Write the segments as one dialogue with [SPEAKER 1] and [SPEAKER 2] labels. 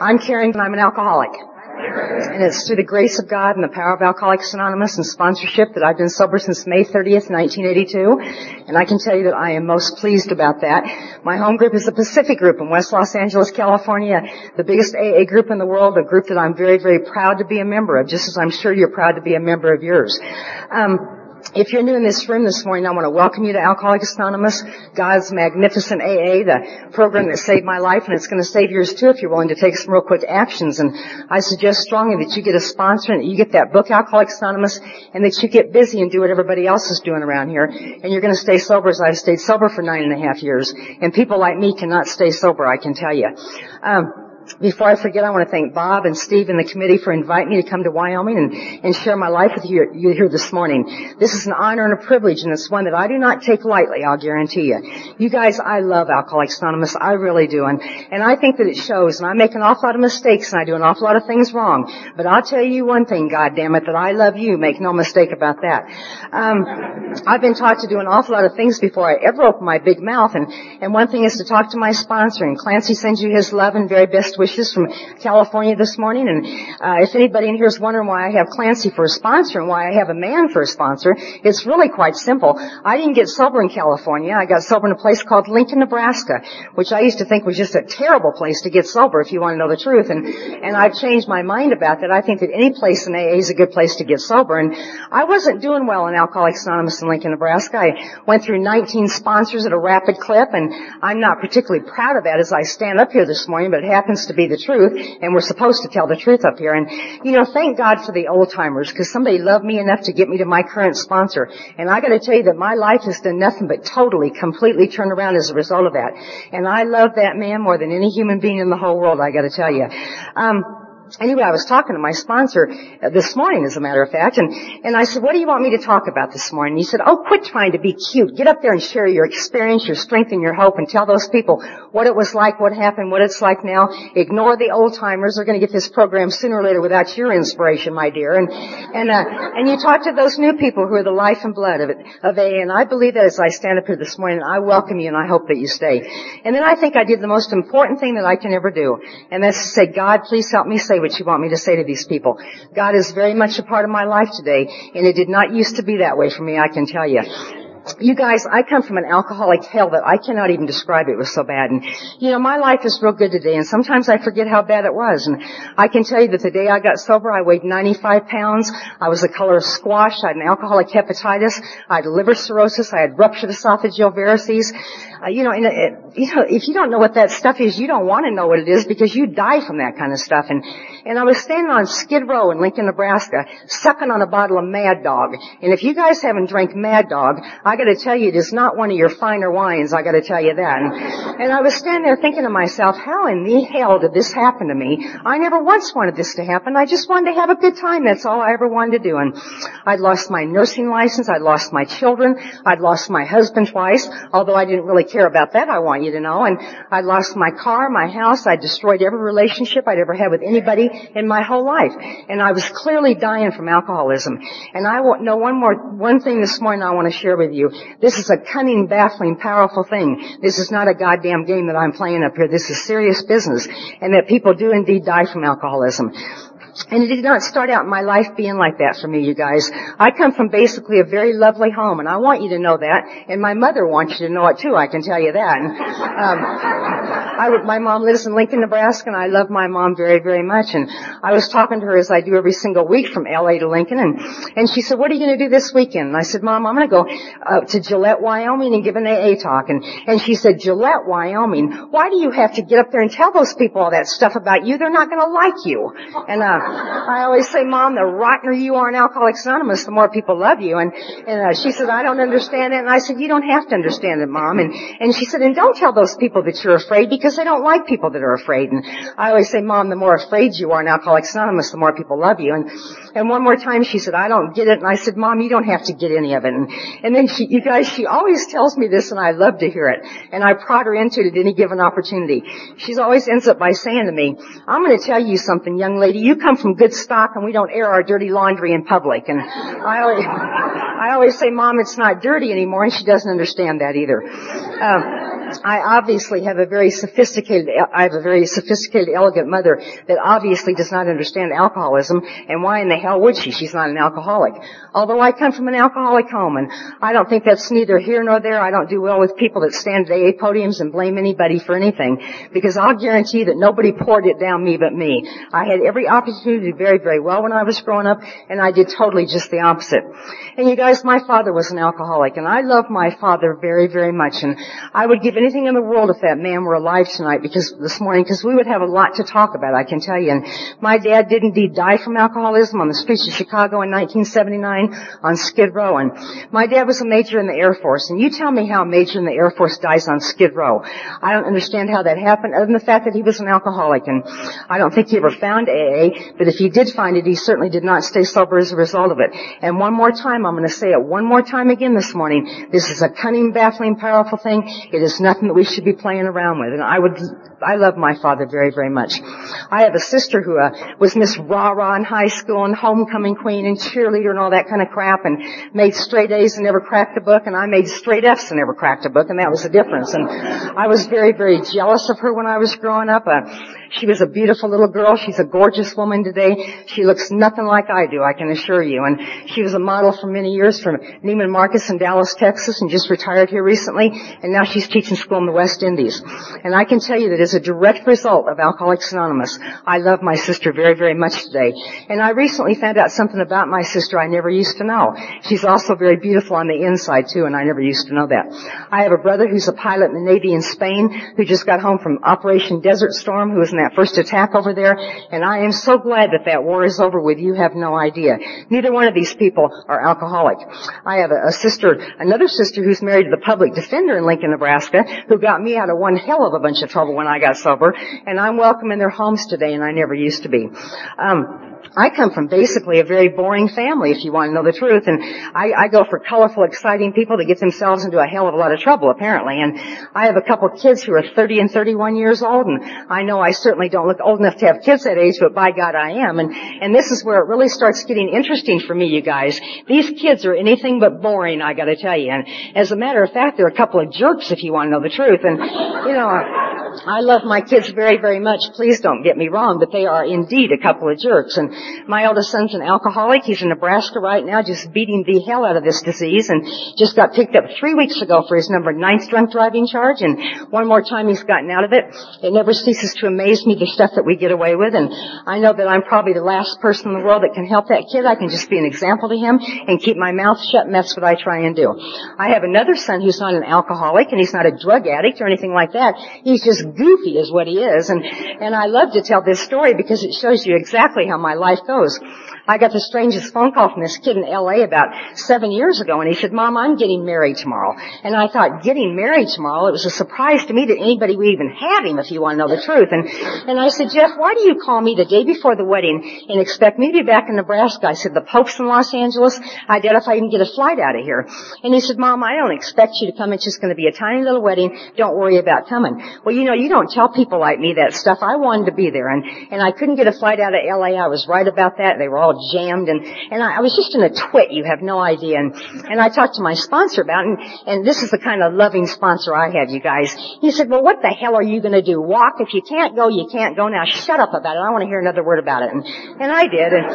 [SPEAKER 1] I'm Karen and I'm an alcoholic. And it's through the grace of God and the power of Alcoholics Anonymous and sponsorship that I've been sober since May 30th, 1982. And I can tell you that I am most pleased about that. My home group is the Pacific Group in West Los Angeles, California, the biggest AA group in the world, a group that I'm very, very proud to be a member of, just as I'm sure you're proud to be a member of yours. Um, if you're new in this room this morning, I want to welcome you to Alcoholics Anonymous, God's magnificent AA, the program that saved my life, and it's going to save yours too if you're willing to take some real quick actions. And I suggest strongly that you get a sponsor and that you get that book, Alcoholics Anonymous, and that you get busy and do what everybody else is doing around here. And you're going to stay sober as I've stayed sober for nine and a half years. And people like me cannot stay sober, I can tell you. Um, before I forget, I want to thank Bob and Steve and the committee for inviting me to come to Wyoming and, and share my life with you, you here this morning. This is an honor and a privilege, and it's one that I do not take lightly, I'll guarantee you. You guys, I love Alcoholics Anonymous. I really do. And, and I think that it shows, and I make an awful lot of mistakes, and I do an awful lot of things wrong. But I'll tell you one thing, God damn it, that I love you. Make no mistake about that. Um, I've been taught to do an awful lot of things before I ever open my big mouth, and, and one thing is to talk to my sponsor, and Clancy sends you his love and very best wishes from California this morning. And uh, if anybody in here is wondering why I have Clancy for a sponsor and why I have a man for a sponsor, it's really quite simple. I didn't get sober in California. I got sober in a place called Lincoln, Nebraska, which I used to think was just a terrible place to get sober, if you want to know the truth. And and I've changed my mind about that. I think that any place in AA is a good place to get sober. And I wasn't doing well in Alcoholics Anonymous in Lincoln, Nebraska. I went through 19 sponsors at a rapid clip, and I'm not particularly proud of that as I stand up here this morning, but it happens to be the truth, and we're supposed to tell the truth up here. And, you know, thank God for the old timers, because somebody loved me enough to get me to my current sponsor. And I gotta tell you that my life has done nothing but totally, completely turn around as a result of that. And I love that man more than any human being in the whole world, I gotta tell you. Um, Anyway, I was talking to my sponsor uh, this morning, as a matter of fact, and, and I said, what do you want me to talk about this morning? He said, oh, quit trying to be cute. Get up there and share your experience, your strength, and your hope, and tell those people what it was like, what happened, what it's like now. Ignore the old timers. They're going to get this program sooner or later without your inspiration, my dear. And, and, uh, and you talk to those new people who are the life and blood of it, of AA, and I believe that as I stand up here this morning, I welcome you and I hope that you stay. And then I think I did the most important thing that I can ever do, and that's to say, God, please help me say what you want me to say to these people. God is very much a part of my life today, and it did not used to be that way for me, I can tell you you guys, I come from an alcoholic hell that I cannot even describe. It was so bad. And, you know, my life is real good today, and sometimes I forget how bad it was. And I can tell you that the day I got sober, I weighed 95 pounds. I was the color of squash. I had an alcoholic hepatitis. I had liver cirrhosis. I had ruptured esophageal varices. Uh, you know, and, uh, you know, if you don't know what that stuff is, you don't want to know what it is because you die from that kind of stuff. And, and I was standing on Skid Row in Lincoln, Nebraska, sucking on a bottle of Mad Dog. And if you guys haven't drank Mad Dog, I gotta tell you, it is not one of your finer wines, I gotta tell you that. And, and I was standing there thinking to myself, how in the hell did this happen to me? I never once wanted this to happen. I just wanted to have a good time. That's all I ever wanted to do. And I'd lost my nursing license. I'd lost my children. I'd lost my husband twice, although I didn't really care about that, I want you to know. And I lost my car, my house. I destroyed every relationship I'd ever had with anybody in my whole life. And I was clearly dying from alcoholism. And I want know one more, one thing this morning I want to share with you. This is a cunning, baffling, powerful thing. This is not a goddamn game that I'm playing up here. This is serious business. And that people do indeed die from alcoholism. And it did not start out my life being like that for me, you guys. I come from basically a very lovely home, and I want you to know that. And my mother wants you to know it too. I can tell you that. And, um, I, my mom lives in Lincoln, Nebraska, and I love my mom very, very much. And I was talking to her as I do every single week from L.A. to Lincoln, and and she said, "What are you going to do this weekend?" And I said, "Mom, I'm going to go uh, to Gillette, Wyoming, and give an AA talk." And and she said, "Gillette, Wyoming. Why do you have to get up there and tell those people all that stuff about you? They're not going to like you." And uh, I always say, Mom, the rottener you are in Alcoholics Anonymous, the more people love you. And, and uh, she said, I don't understand it. And I said, you don't have to understand it, Mom. And, and she said, and don't tell those people that you're afraid because they don't like people that are afraid. And I always say, Mom, the more afraid you are in Alcoholics Anonymous, the more people love you. And, and one more time she said, I don't get it. And I said, Mom, you don't have to get any of it. And, and then she, you guys, she always tells me this and I love to hear it. And I prod her into it at any given opportunity. She's always ends up by saying to me, I'm going to tell you something, young lady. You come from good stock and we don't air our dirty laundry in public. And I always, I always say, Mom, it's not dirty anymore, and she doesn't understand that either. Um, I obviously have a very sophisticated, I have a very sophisticated, elegant mother that obviously does not understand alcoholism, and why in the hell would she? She's not an alcoholic. Although I come from an alcoholic home, and I don't think that's neither here nor there. I don't do well with people that stand at AA podiums and blame anybody for anything, because I'll guarantee that nobody poured it down me but me. I had every opportunity to do very, very well when I was growing up, and I did totally just the opposite. And you guys, my father was an alcoholic, and I love my father very, very much, and I would give anything in the world if that man were alive tonight, because this morning, because we would have a lot to talk about, I can tell you. And my dad did indeed die from alcoholism on the streets of Chicago in 1979 on Skid Row, and my dad was a major in the Air Force, and you tell me how a major in the Air Force dies on Skid Row. I don't understand how that happened, other than the fact that he was an alcoholic, and I don't think he ever found AA, but if he did find it, he certainly did not stay sober as a result of it. And one more time, I'm going to say it one more time again this morning. This is a cunning, baffling, powerful thing. It is nothing that we should be playing around with. And I would, I love my father very, very much. I have a sister who uh, was Miss Rah in high school and homecoming queen and cheerleader and all that kind of crap and made straight A's and never cracked a book and I made straight F's and never cracked a book and that was the difference. And I was very, very jealous of her when I was growing up. Uh, she was a beautiful little girl. She's a gorgeous woman today. She looks nothing like I do, I can assure you. And she was a model for many years from Neiman Marcus in Dallas, Texas, and just retired here recently. And now she's teaching school in the West Indies. And I can tell you that as a direct result of Alcoholics Anonymous, I love my sister very, very much today. And I recently found out something about my sister I never used to know. She's also very beautiful on the inside too, and I never used to know that. I have a brother who's a pilot in the Navy in Spain who just got home from Operation Desert Storm, who was in that first attack over there, and I am so glad that that war is over with. You have no idea. Neither one of these people are alcoholic. I have a, a sister, another sister who's married to the public defender in Lincoln, Nebraska, who got me out of one hell of a bunch of trouble when I got sober, and I'm welcome in their homes today, and I never used to be. Um, I come from basically a very boring family, if you want to know the truth, and I, I go for colorful, exciting people that get themselves into a hell of a lot of trouble, apparently. And I have a couple of kids who are 30 and 31 years old, and I know I certainly don't look old enough to have kids that age, but by God I am. And, and this is where it really starts getting interesting for me, you guys. These kids are anything but boring, I gotta tell you. And as a matter of fact, they're a couple of jerks, if you want to know the truth. And, you know, I love my kids very, very much. Please don't get me wrong, but they are indeed a couple of jerks. And my eldest son's an alcoholic. He's in Nebraska right now, just beating the hell out of this disease, and just got picked up three weeks ago for his number ninth drunk driving charge. And one more time he's gotten out of it. It never ceases to amaze me the stuff that we get away with. And I know that I'm probably the last person in the world that can help that kid. I can just be an example to him and keep my mouth shut, and that's what I try and do. I have another son who's not an alcoholic, and he's not a drug addict or anything like that. He's just goofy is what he is. And, and I love to tell this story because it shows you exactly how my life goes. I got the strangest phone call from this kid in LA about seven years ago and he said, Mom, I'm getting married tomorrow. And I thought, getting married tomorrow? It was a surprise to me that anybody would even have him if you want to know the truth. And, and I said, Jeff, why do you call me the day before the wedding and expect me to be back in Nebraska? I said, the Pope's in Los Angeles. I doubt if I can get a flight out of here. And he said, Mom, I don't expect you to come. It's just going to be a tiny little wedding. Don't worry about coming. Well, you know, you don't tell people like me that stuff. I wanted to be there and, and I couldn't get a flight out of LA. I was right about that. They were all jammed and, and I, I was just in a twit. You have no idea. And, and I talked to my sponsor about it and, and this is the kind of loving sponsor I have, you guys. He said, well, what the hell are you to do? Walk? If you can't go, you can't go. Now shut up about it. I want to hear another word about it. And, and I did. And,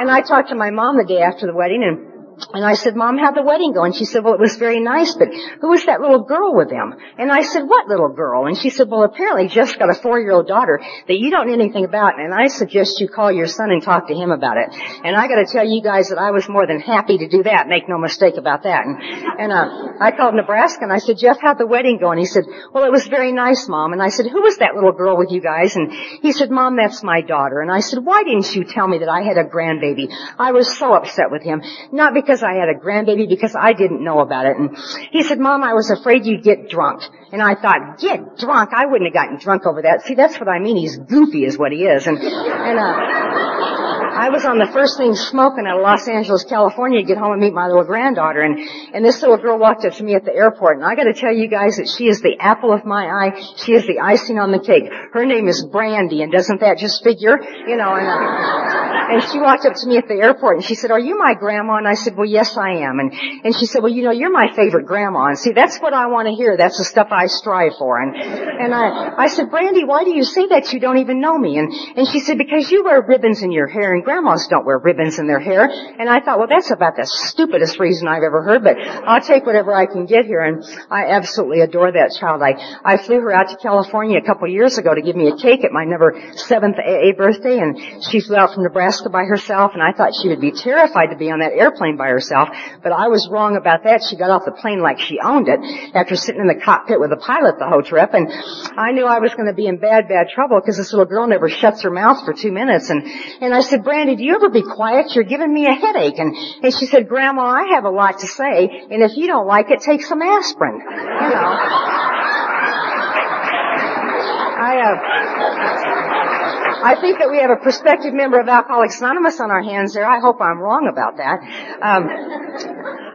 [SPEAKER 1] and I talked to my mom the day after the wedding and and I said, Mom, how'd the wedding go? And she said, well, it was very nice, but who was that little girl with him? And I said, what little girl? And she said, well, apparently Jeff's got a four-year-old daughter that you don't know anything about, and I suggest you call your son and talk to him about it. And I gotta tell you guys that I was more than happy to do that, make no mistake about that. And, and uh, I called Nebraska and I said, Jeff, how'd the wedding go? And he said, well, it was very nice, Mom. And I said, who was that little girl with you guys? And he said, Mom, that's my daughter. And I said, why didn't you tell me that I had a grandbaby? I was so upset with him. Not because I had a grandbaby, because I didn't know about it. And he said, Mom, I was afraid you'd get drunk. And I thought, get drunk? I wouldn't have gotten drunk over that. See, that's what I mean. He's goofy is what he is. And, and, uh, I was on the first thing smoking out of Los Angeles, California to get home and meet my little granddaughter and, and this little girl walked up to me at the airport and I gotta tell you guys that she is the apple of my eye. She is the icing on the cake. Her name is Brandy and doesn't that just figure? You know, and, uh, and she walked up to me at the airport and she said, are you my grandma? And I said, well yes I am. And, and she said, well you know, you're my favorite grandma. And see, that's what I want to hear. That's the stuff I strive for. And, and I, I said, Brandy, why do you say that? You don't even know me. And, and she said, because you wear ribbons in your hair and grandmas don't wear ribbons in their hair. And I thought, well, that's about the stupidest reason I've ever heard, but I'll take whatever I can get here. And I absolutely adore that child. I, I flew her out to California a couple years ago to give me a cake at my number seventh AA birthday and she flew out from Nebraska by herself and I thought she would be terrified to be on that airplane by herself, but I was wrong about that. She got off the plane like she owned it after sitting in the cockpit with the pilot the whole trip and I knew I was going to be in bad, bad trouble because this little girl never shuts her mouth for two minutes and, and I said, Brandy, do you ever be quiet? You're giving me a headache. And, and she said, Grandma, I have a lot to say and if you don't like it, take some aspirin. You know. I, uh, I think that we have a prospective member of Alcoholics Anonymous on our hands there. I hope I'm wrong about that. Um,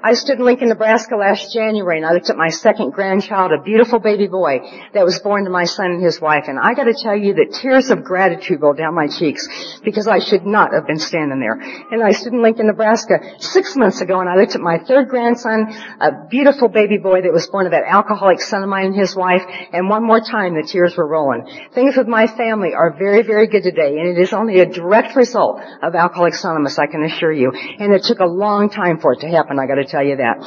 [SPEAKER 1] I stood in Lincoln, Nebraska last January and I looked at my second grandchild, a beautiful baby boy that was born to my son and his wife. And I gotta tell you that tears of gratitude rolled down my cheeks because I should not have been standing there. And I stood in Lincoln, Nebraska six months ago and I looked at my third grandson, a beautiful baby boy that was born to that alcoholic son of mine and his wife. And one more time the tears were rolling. Things with my family are very, very good today. And it is only a direct result of Alcoholics Anonymous, I can assure you. And it took a long time for it to happen, I gotta tell tell you that.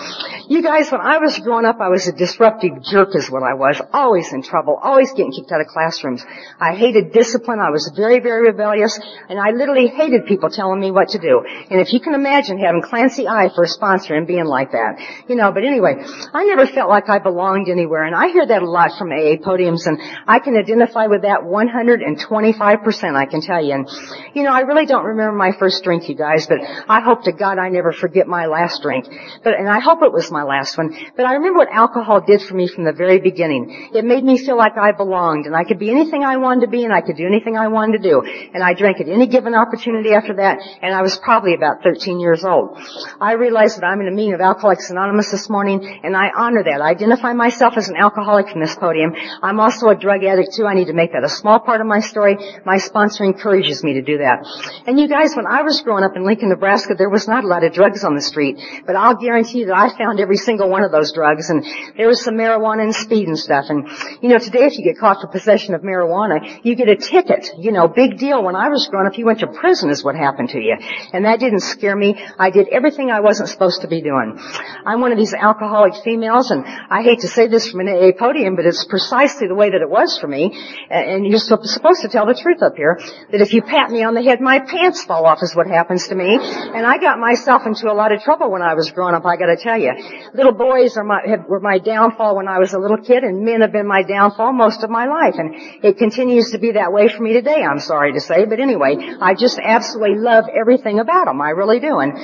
[SPEAKER 1] You guys, when I was growing up, I was a disruptive jerk is what I was. Always in trouble. Always getting kicked out of classrooms. I hated discipline. I was very, very rebellious. And I literally hated people telling me what to do. And if you can imagine having Clancy I for a sponsor and being like that. You know, but anyway, I never felt like I belonged anywhere. And I hear that a lot from AA podiums and I can identify with that 125% I can tell you. And, you know, I really don't remember my first drink, you guys, but I hope to God I never forget my last drink. But, and I hope it was my last one, but I remember what alcohol did for me from the very beginning. It made me feel like I belonged and I could be anything I wanted to be and I could do anything I wanted to do. And I drank at any given opportunity after that and I was probably about 13 years old. I realized that I'm in a meeting of Alcoholics Anonymous this morning and I honor that. I identify myself as an alcoholic from this podium. I'm also a drug addict too. I need to make that a small part of my story. My sponsor encourages me to do that. And you guys, when I was growing up in Lincoln, Nebraska, there was not a lot of drugs on the street, but I'll give guarantee that I found every single one of those drugs and there was some marijuana and speed and stuff. And, you know, today if you get caught for possession of marijuana, you get a ticket. You know, big deal. When I was growing up, you went to prison is what happened to you. And that didn't scare me. I did everything I wasn't supposed to be doing. I'm one of these alcoholic females and I hate to say this from an AA podium, but it's precisely the way that it was for me. And you're supposed to tell the truth up here, that if you pat me on the head, my pants fall off is what happens to me. And I got myself into a lot of trouble when I was growing up up, I gotta tell you. Little boys are my, have, were my downfall when I was a little kid and men have been my downfall most of my life and it continues to be that way for me today, I'm sorry to say, but anyway, I just absolutely love everything about them, I really do. And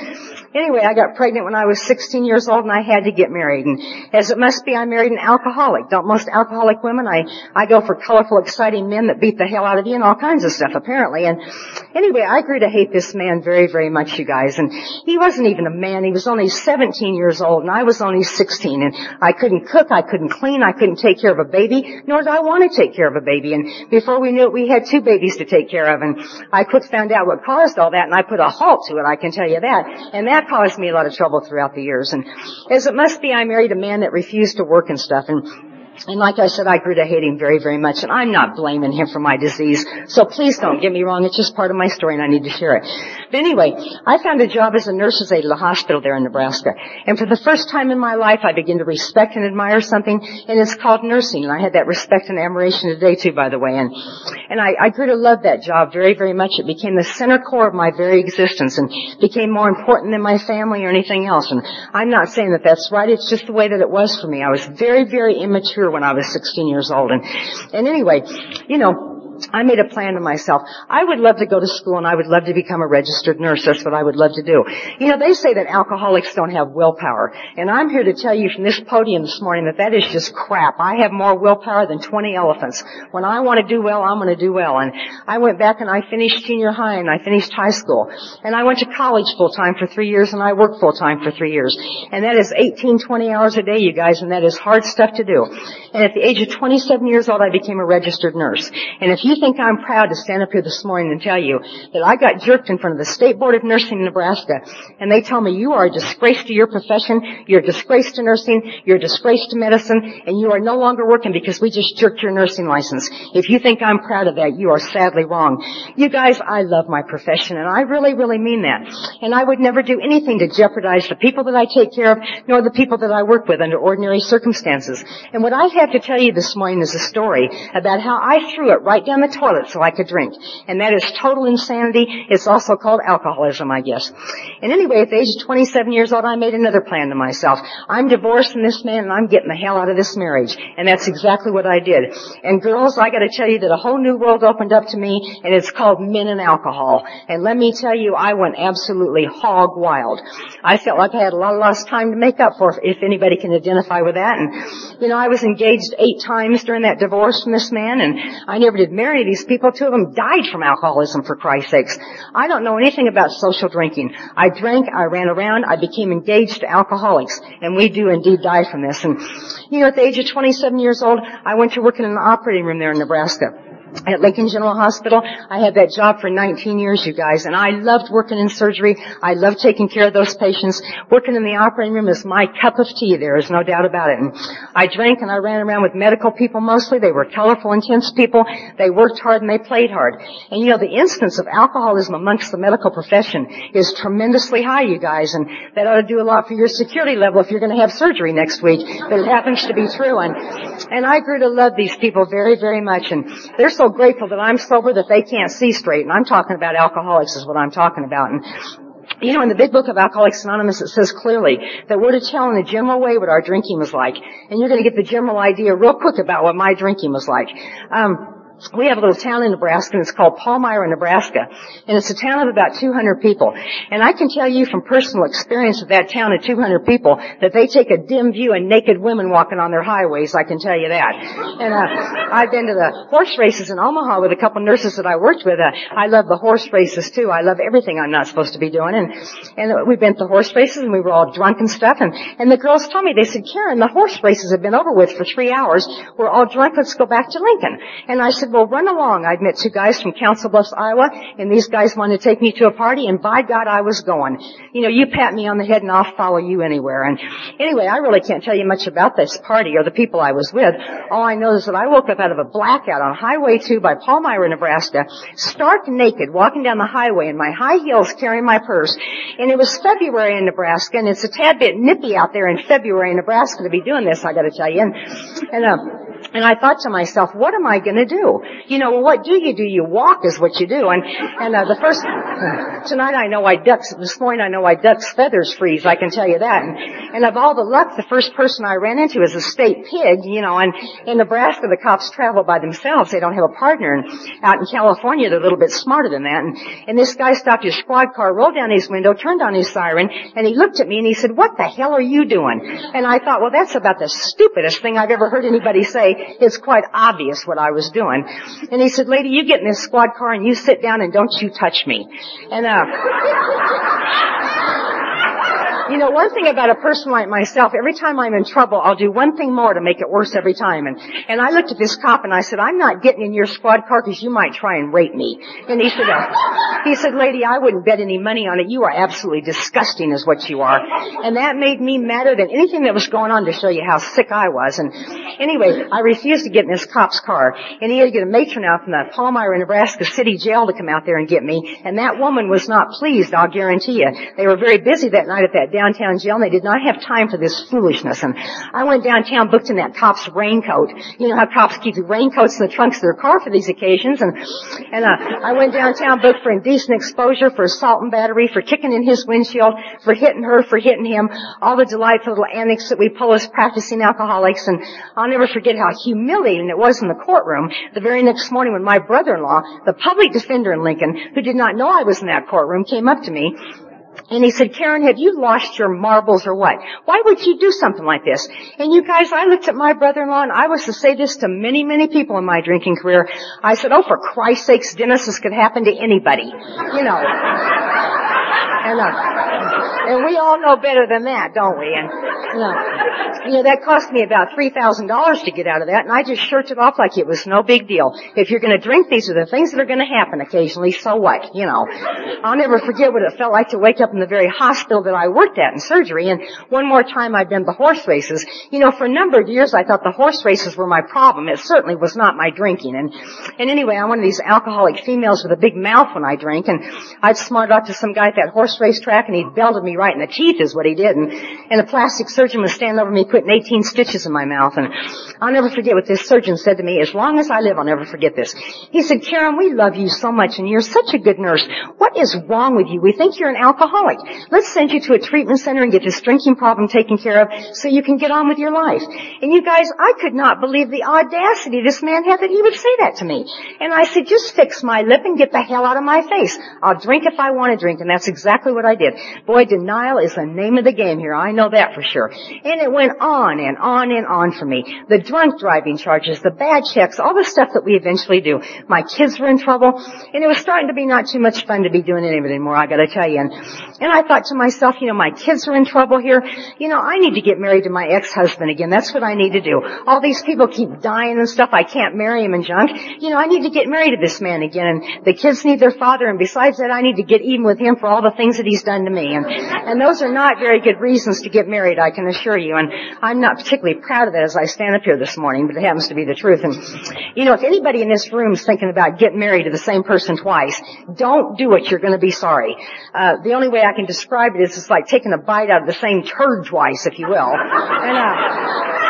[SPEAKER 1] Anyway, I got pregnant when I was 16 years old and I had to get married. And as it must be, I married an alcoholic. Don't most alcoholic women? I, I go for colorful, exciting men that beat the hell out of you and all kinds of stuff, apparently. And anyway, I grew to hate this man very, very much, you guys. And he wasn't even a man. He was only 17 years old and I was only 16. And I couldn't cook, I couldn't clean, I couldn't take care of a baby, nor did I want to take care of a baby. And before we knew it, we had two babies to take care of. And I quick found out what caused all that and I put a halt to it, I can tell you that. And that caused me a lot of trouble throughout the years. And as it must be, I married a man that refused to work and stuff. And and like I said, I grew to hate him very, very much, and I'm not blaming him for my disease. So please don't get me wrong, it's just part of my story and I need to share it. But anyway, I found a job as a nurse's aide at a hospital there in Nebraska. And for the first time in my life, I began to respect and admire something, and it's called nursing. And I had that respect and admiration today too, by the way. And, and I, I grew to love that job very, very much. It became the center core of my very existence and became more important than my family or anything else. And I'm not saying that that's right, it's just the way that it was for me. I was very, very immature when I was 16 years old. And, and anyway, you know, I made a plan to myself. I would love to go to school and I would love to become a registered nurse. That's what I would love to do. You know, they say that alcoholics don't have willpower. And I'm here to tell you from this podium this morning that that is just crap. I have more willpower than 20 elephants. When I want to do well, I'm going to do well. And I went back and I finished junior high and I finished high school. And I went to college full time for three years and I worked full time for three years. And that is 18, 20 hours a day, you guys, and that is hard stuff to do. And at the age of 27 years old, I became a registered nurse. And if you think I'm proud to stand up here this morning and tell you that I got jerked in front of the State Board of Nursing in Nebraska, and they tell me you are a disgrace to your profession, you're a disgrace to nursing, you're a disgrace to medicine, and you are no longer working because we just jerked your nursing license. If you think I'm proud of that, you are sadly wrong. You guys, I love my profession, and I really, really mean that. And I would never do anything to jeopardize the people that I take care of, nor the people that I work with under ordinary circumstances. And what I have to tell you this morning is a story about how I threw it right down the toilet so I could drink. And that is total insanity. It's also called alcoholism, I guess. And anyway, at the age of 27 years old, I made another plan to myself. I'm divorced from this man and I'm getting the hell out of this marriage. And that's exactly what I did. And girls, I gotta tell you that a whole new world opened up to me and it's called men and alcohol. And let me tell you, I went absolutely hog wild. I felt like I had a lot of lost time to make up for if anybody can identify with that. And, you know, I was engaged eight times during that divorce from this man and I never did these people. Two of them died from alcoholism for Christ's sakes. I don't know anything about social drinking. I drank, I ran around, I became engaged to alcoholics and we do indeed die from this. And, you know, at the age of 27 years old, I went to work in an operating room there in Nebraska at Lincoln General Hospital. I had that job for 19 years, you guys, and I loved working in surgery. I loved taking care of those patients. Working in the operating room is my cup of tea. There is no doubt about it. And I drank and I ran around with medical people mostly. They were colorful, intense people. They worked hard and they played hard. And you know, the instance of alcoholism amongst the medical profession is tremendously high, you guys, and that ought to do a lot for your security level if you're going to have surgery next week. But it happens to be true. And, and I grew to love these people very, very much. And they're so grateful that I'm sober that they can't see straight. And I'm talking about alcoholics is what I'm talking about. And you know, in the big book of Alcoholics Anonymous, it says clearly that we're to tell in a general way what our drinking was like. And you're going to get the general idea real quick about what my drinking was like. Um, we have a little town in Nebraska and it's called Palmyra, Nebraska. And it's a town of about 200 people. And I can tell you from personal experience of that town of 200 people that they take a dim view of naked women walking on their highways, I can tell you that. And uh, I've been to the horse races in Omaha with a couple nurses that I worked with. Uh, I love the horse races too. I love everything I'm not supposed to be doing. And, and we've been to the horse races and we were all drunk and stuff. And, and the girls told me, they said, Karen, the horse races have been over with for three hours. We're all drunk. Let's go back to Lincoln. And I said, well, run along. I'd met two guys from Council Bluffs, Iowa, and these guys wanted to take me to a party, and by God, I was going. You know, you pat me on the head and I'll follow you anywhere. And anyway, I really can't tell you much about this party or the people I was with. All I know is that I woke up out of a blackout on Highway 2 by Palmyra, Nebraska, stark naked, walking down the highway in my high heels carrying my purse. And it was February in Nebraska, and it's a tad bit nippy out there in February in Nebraska to be doing this, I gotta tell you. And, and, uh, and I thought to myself, what am I going to do? You know, what do you do? You walk is what you do. And and uh, the first tonight I know I ducks. This morning I know why ducks' feathers freeze. I can tell you that. And, and of all the luck, the first person I ran into is a state pig. You know, and in Nebraska the cops travel by themselves. They don't have a partner. And out in California they're a little bit smarter than that. And, and this guy stopped his squad car, rolled down his window, turned on his siren, and he looked at me and he said, "What the hell are you doing?" And I thought, well, that's about the stupidest thing I've ever heard anybody say it's quite obvious what I was doing. And he said, lady, you get in this squad car and you sit down and don't you touch me. And, uh, you know, one thing about a person like myself, every time I'm in trouble, I'll do one thing more to make it worse every time. And, and I looked at this cop and I said, I'm not getting in your squad car because you might try and rape me. And he said, uh, he said, lady, I wouldn't bet any money on it. You are absolutely disgusting is what you are. And that made me madder than anything that was going on to show you how sick I was. And anyway, I refused to get in this cop's car. And he had to get a matron out from the Palmyra, Nebraska city jail to come out there and get me. And that woman was not pleased, I'll guarantee you. They were very busy that night at that downtown jail and they did not have time for this foolishness. And I went downtown, booked in that cop's raincoat. You know how cops keep raincoats in the trunks of their car for these occasions. And, and, uh, I went downtown, booked for indecent exposure, for assault and battery, for kicking in his windshield, for hitting her, for hitting him, all the delightful little antics that we pull as practicing alcoholics, and I'll never forget how humiliating it was in the courtroom the very next morning when my brother-in-law, the public defender in Lincoln, who did not know I was in that courtroom, came up to me and he said, Karen, have you lost your marbles or what? Why would you do something like this? And you guys, I looked at my brother-in-law and I was to say this to many, many people in my drinking career. I said, oh, for Christ's sakes, Dennis, this could happen to anybody. You know. And, uh, and we all know better than that, don't we? And, you know, you know, that cost me about $3,000 to get out of that and I just shirked it off like it was no big deal. If you're gonna drink, these are the things that are gonna happen occasionally, so what? You know. I'll never forget what it felt like to wake up in the very hospital that I worked at in surgery. And one more time I'd been to horse races. You know, for a number of years I thought the horse races were my problem. It certainly was not my drinking. And, and anyway, I'm one of these alcoholic females with a big mouth when I drink. And I'd smart up to some guy at that horse race track and he belted me right in the teeth is what he did. And, and a plastic surgeon was standing over me putting 18 stitches in my mouth. And I'll never forget what this surgeon said to me. As long as I live, I'll never forget this. He said, Karen, we love you so much and you're such a good nurse. What is wrong with you? We think you're an alcoholic. Let's send you to a treatment center and get this drinking problem taken care of so you can get on with your life. And you guys, I could not believe the audacity this man had that he would say that to me. And I said, just fix my lip and get the hell out of my face. I'll drink if I want to drink. And that's exactly what I did. Boy, denial is the name of the game here. I know that for sure. And it went on and on and on for me. The drunk driving charges, the bad checks, all the stuff that we eventually do. My kids were in trouble and it was starting to be not too much fun to be doing it anymore, I gotta tell you. And, and I thought to myself, you know, my kids are in trouble here. You know, I need to get married to my ex-husband again. That's what I need to do. All these people keep dying and stuff. I can't marry him and junk. You know, I need to get married to this man again. And the kids need their father. And besides that, I need to get even with him for all the things that he's done to me. And, and those are not very good reasons to get married, I can assure you. And I'm not particularly proud of that as I stand up here this morning, but it happens to be the truth. And, you know, if anybody in this room is thinking about getting married to the same person twice, don't do it. You're going to be sorry. Uh, the only way I can describe it is it's like taking a bite out of the same turd twice, if you will. And, uh,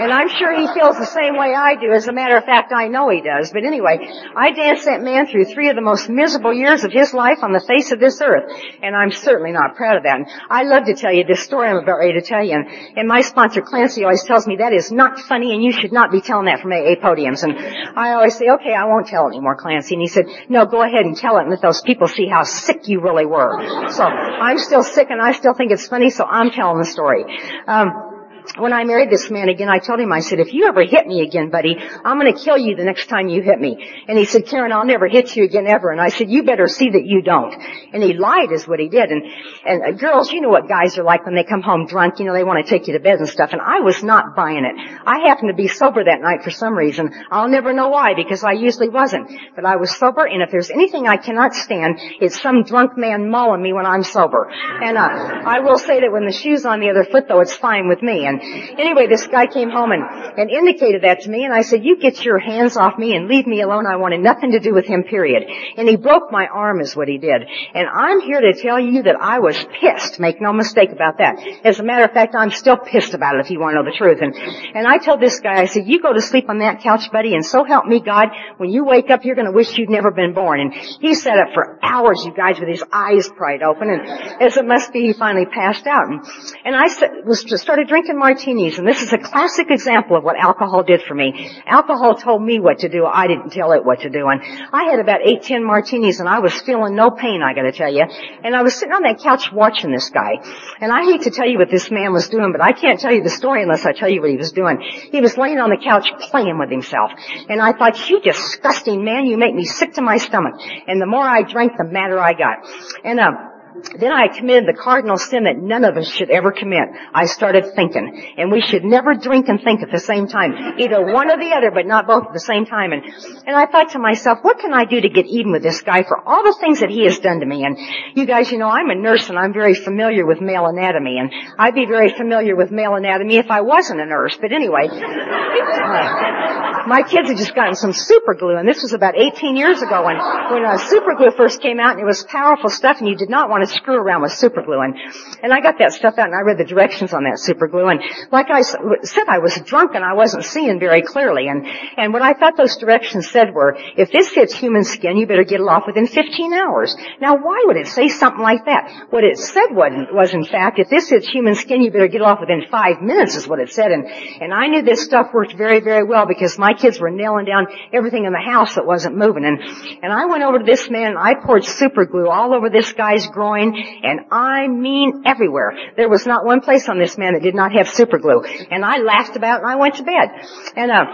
[SPEAKER 1] and I'm sure he feels the same way I do. As a matter of fact, I know he does. But anyway, I danced that man through three of the most miserable years of his life on the face of this earth. And I'm certainly not proud of that. And I love to tell you this story I'm about ready to tell you. And, and my sponsor Clancy always tells me that is not funny and you should not be telling that from AA podiums. And I always say, okay, I won't tell it anymore, Clancy. And he said, no, go ahead and tell it and let those people see how sick you really were. So I'm still sick and I still think it's funny, so I'm telling the story. Um, when I married this man again, I told him, I said, if you ever hit me again, buddy, I'm gonna kill you the next time you hit me. And he said, Karen, I'll never hit you again ever. And I said, you better see that you don't. And he lied is what he did. And, and uh, girls, you know what guys are like when they come home drunk, you know, they want to take you to bed and stuff. And I was not buying it. I happened to be sober that night for some reason. I'll never know why because I usually wasn't. But I was sober and if there's anything I cannot stand, it's some drunk man mauling me when I'm sober. And, uh, I will say that when the shoe's on the other foot though, it's fine with me. And anyway, this guy came home and, and indicated that to me and I said, you get your hands off me and leave me alone. I wanted nothing to do with him, period. And he broke my arm is what he did. And I'm here to tell you that I was pissed. Make no mistake about that. As a matter of fact, I'm still pissed about it if you want to know the truth. And, and I told this guy, I said, you go to sleep on that couch, buddy, and so help me God, when you wake up, you're going to wish you'd never been born. And he sat up for hours, you guys, with his eyes pried open. And as it must be, he finally passed out. And, and I was, started drinking martinis. And this is a classic example of what alcohol did for me. Alcohol told me what to do. I didn't tell it what to do. And I had about eight, ten martinis and I was feeling no pain, I gotta tell you. And I was sitting on that couch watching this guy. And I hate to tell you what this man was doing, but I can't tell you the story unless I tell you what he was doing. He was laying on the couch playing with himself. And I thought, you disgusting man, you make me sick to my stomach. And the more I drank, the madder I got. And, uh, then I committed the cardinal sin that none of us should ever commit. I started thinking. And we should never drink and think at the same time. Either one or the other, but not both at the same time. And, and I thought to myself, what can I do to get even with this guy for all the things that he has done to me? And you guys, you know, I'm a nurse and I'm very familiar with male anatomy. And I'd be very familiar with male anatomy if I wasn't a nurse. But anyway, uh, my kids had just gotten some super glue. And this was about 18 years ago when, when uh, super glue first came out and it was powerful stuff and you did not want to screw around with super glue. And, and I got that stuff out and I read the directions on that super glue. And like I said, I was drunk and I wasn't seeing very clearly. And, and what I thought those directions said were, if this hits human skin, you better get it off within 15 hours. Now why would it say something like that? What it said was, was in fact, if this hits human skin, you better get it off within five minutes is what it said. And, and I knew this stuff worked very, very well because my kids were nailing down everything in the house that wasn't moving. And, and I went over to this man and I poured super glue all over this guy's groin and I mean everywhere. There was not one place on this man that did not have super glue. And I laughed about it and I went to bed. And, uh,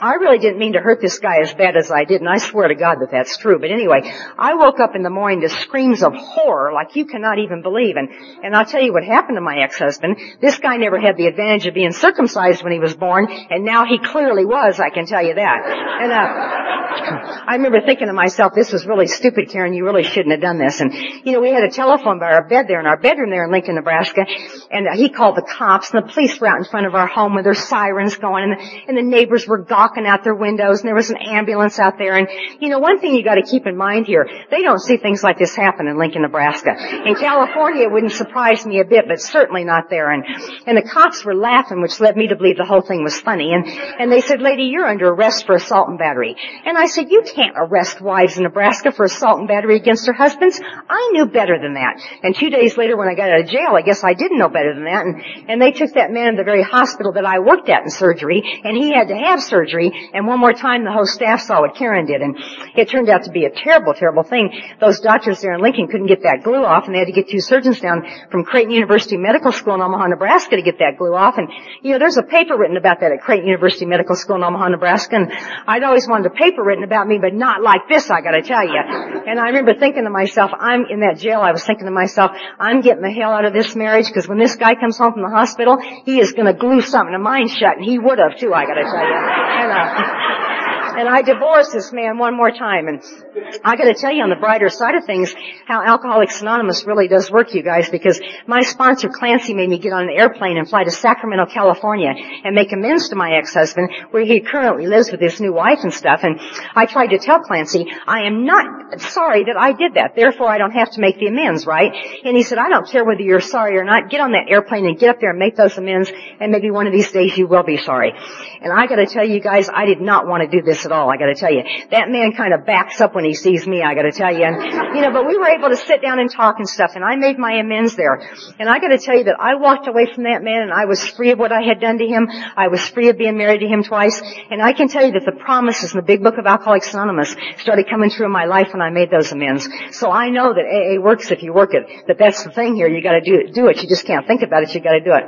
[SPEAKER 1] I really didn't mean to hurt this guy as bad as I did and I swear to God that that's true. But anyway, I woke up in the morning to screams of horror like you cannot even believe. And, and I'll tell you what happened to my ex-husband. This guy never had the advantage of being circumcised when he was born and now he clearly was, I can tell you that. And, uh, I remember thinking to myself, this was really stupid, Karen. You really shouldn't have done this. And, you know, we had a telephone by our bed there in our bedroom there in Lincoln, Nebraska. And uh, he called the cops and the police were out in front of our home with their sirens going and the, and the neighbors were gawking out their windows and there was an ambulance out there. And, you know, one thing you gotta keep in mind here, they don't see things like this happen in Lincoln, Nebraska. In California, it wouldn't surprise me a bit, but certainly not there. And, and the cops were laughing, which led me to believe the whole thing was funny. And, and they said, lady, you're under arrest for assault and battery. And I said, you can't arrest wives in Nebraska for assault and battery against their husbands. I knew better than that. And two days later when I got out of jail, I guess I didn't know better than that. And, and they took that man to the very hospital that I worked at in surgery, and he had to have surgery. And one more time the whole staff saw what Karen did. And it turned out to be a terrible, terrible thing. Those doctors there in Lincoln couldn't get that glue off, and they had to get two surgeons down from Creighton University Medical School in Omaha, Nebraska to get that glue off. And, you know, there's a paper written about that at Creighton University Medical School in Omaha, Nebraska. And I'd always wanted a paper written about me, but not like this, I gotta tell you. And I remember thinking to myself, I'm in that jail, I was thinking to myself, I'm getting the hell out of this marriage, because when this guy comes home from the hospital, he is gonna glue something to mine shut, and he would have too, I gotta tell you. And, uh, and I divorced this man one more time. And I gotta tell you on the brighter side of things, how Alcoholics Anonymous really does work, you guys, because my sponsor Clancy made me get on an airplane and fly to Sacramento, California and make amends to my ex-husband where he currently lives with his new wife and stuff. And I tried to tell Clancy, I am not sorry that I did that. Therefore I don't have to make the amends, right? And he said, I don't care whether you're sorry or not. Get on that airplane and get up there and make those amends and maybe one of these days you will be sorry. And I gotta tell you guys, I did not want to do this at all, I gotta tell you. That man kind of backs up when he sees me, I gotta tell you. And, you know, but we were able to sit down and talk and stuff, and I made my amends there. And I gotta tell you that I walked away from that man and I was free of what I had done to him. I was free of being married to him twice. And I can tell you that the promises in the big book of Alcoholics Anonymous started coming through in my life when I made those amends. So I know that AA works if you work it. But that's the thing here, you gotta do it, do it. You just can't think about it, you gotta do it.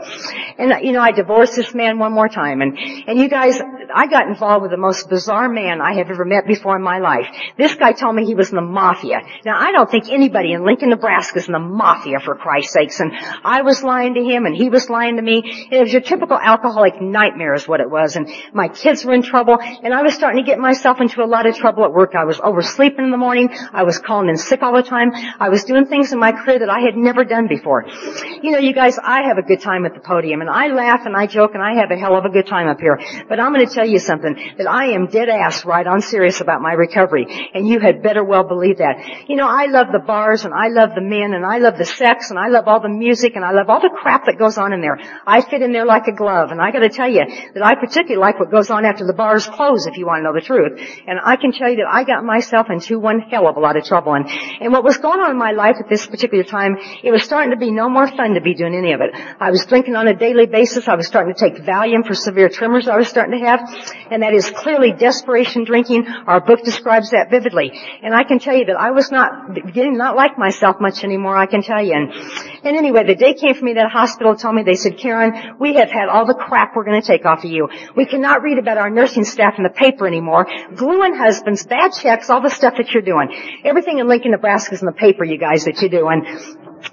[SPEAKER 1] And, you know, I divorced this man one more time. And, and you guys, I got involved with the most bizarre man I have ever met before in my life. This guy told me he was in the mafia. Now I don't think anybody in Lincoln, Nebraska is in the mafia for Christ's sakes. And I was lying to him and he was lying to me. It was your typical alcoholic nightmare is what it was. And my kids were in trouble and I was starting to get myself into a lot of trouble at work. I was oversleeping in the morning. I was calling in sick all the time. I was doing things in my career that I had never done before. You know, you guys, I have a good time at the podium and I laugh and I joke and I have a hell of a good time up here. But I'm going to tell you something, that I am dead ass right on serious about my recovery. And you had better well believe that. You know, I love the bars and I love the men and I love the sex and I love all the music and I love all the crap that goes on in there. I fit in there like a glove and I gotta tell you that I particularly like what goes on after the bars close if you want to know the truth. And I can tell you that I got myself into one hell of a lot of trouble and, and what was going on in my life at this particular time, it was starting to be no more fun to be doing any of it. I was drinking on a daily basis. I was starting to take Valium for severe tremors I was starting to have and that is clearly desperation drinking. Our book describes that vividly. And I can tell you that I was not beginning not like myself much anymore, I can tell you. And, and anyway, the day came for me that hospital told me, they said, Karen, we have had all the crap we're going to take off of you. We cannot read about our nursing staff in the paper anymore. Gluing husbands, bad checks, all the stuff that you're doing. Everything in Lincoln, Nebraska is in the paper, you guys, that you do. And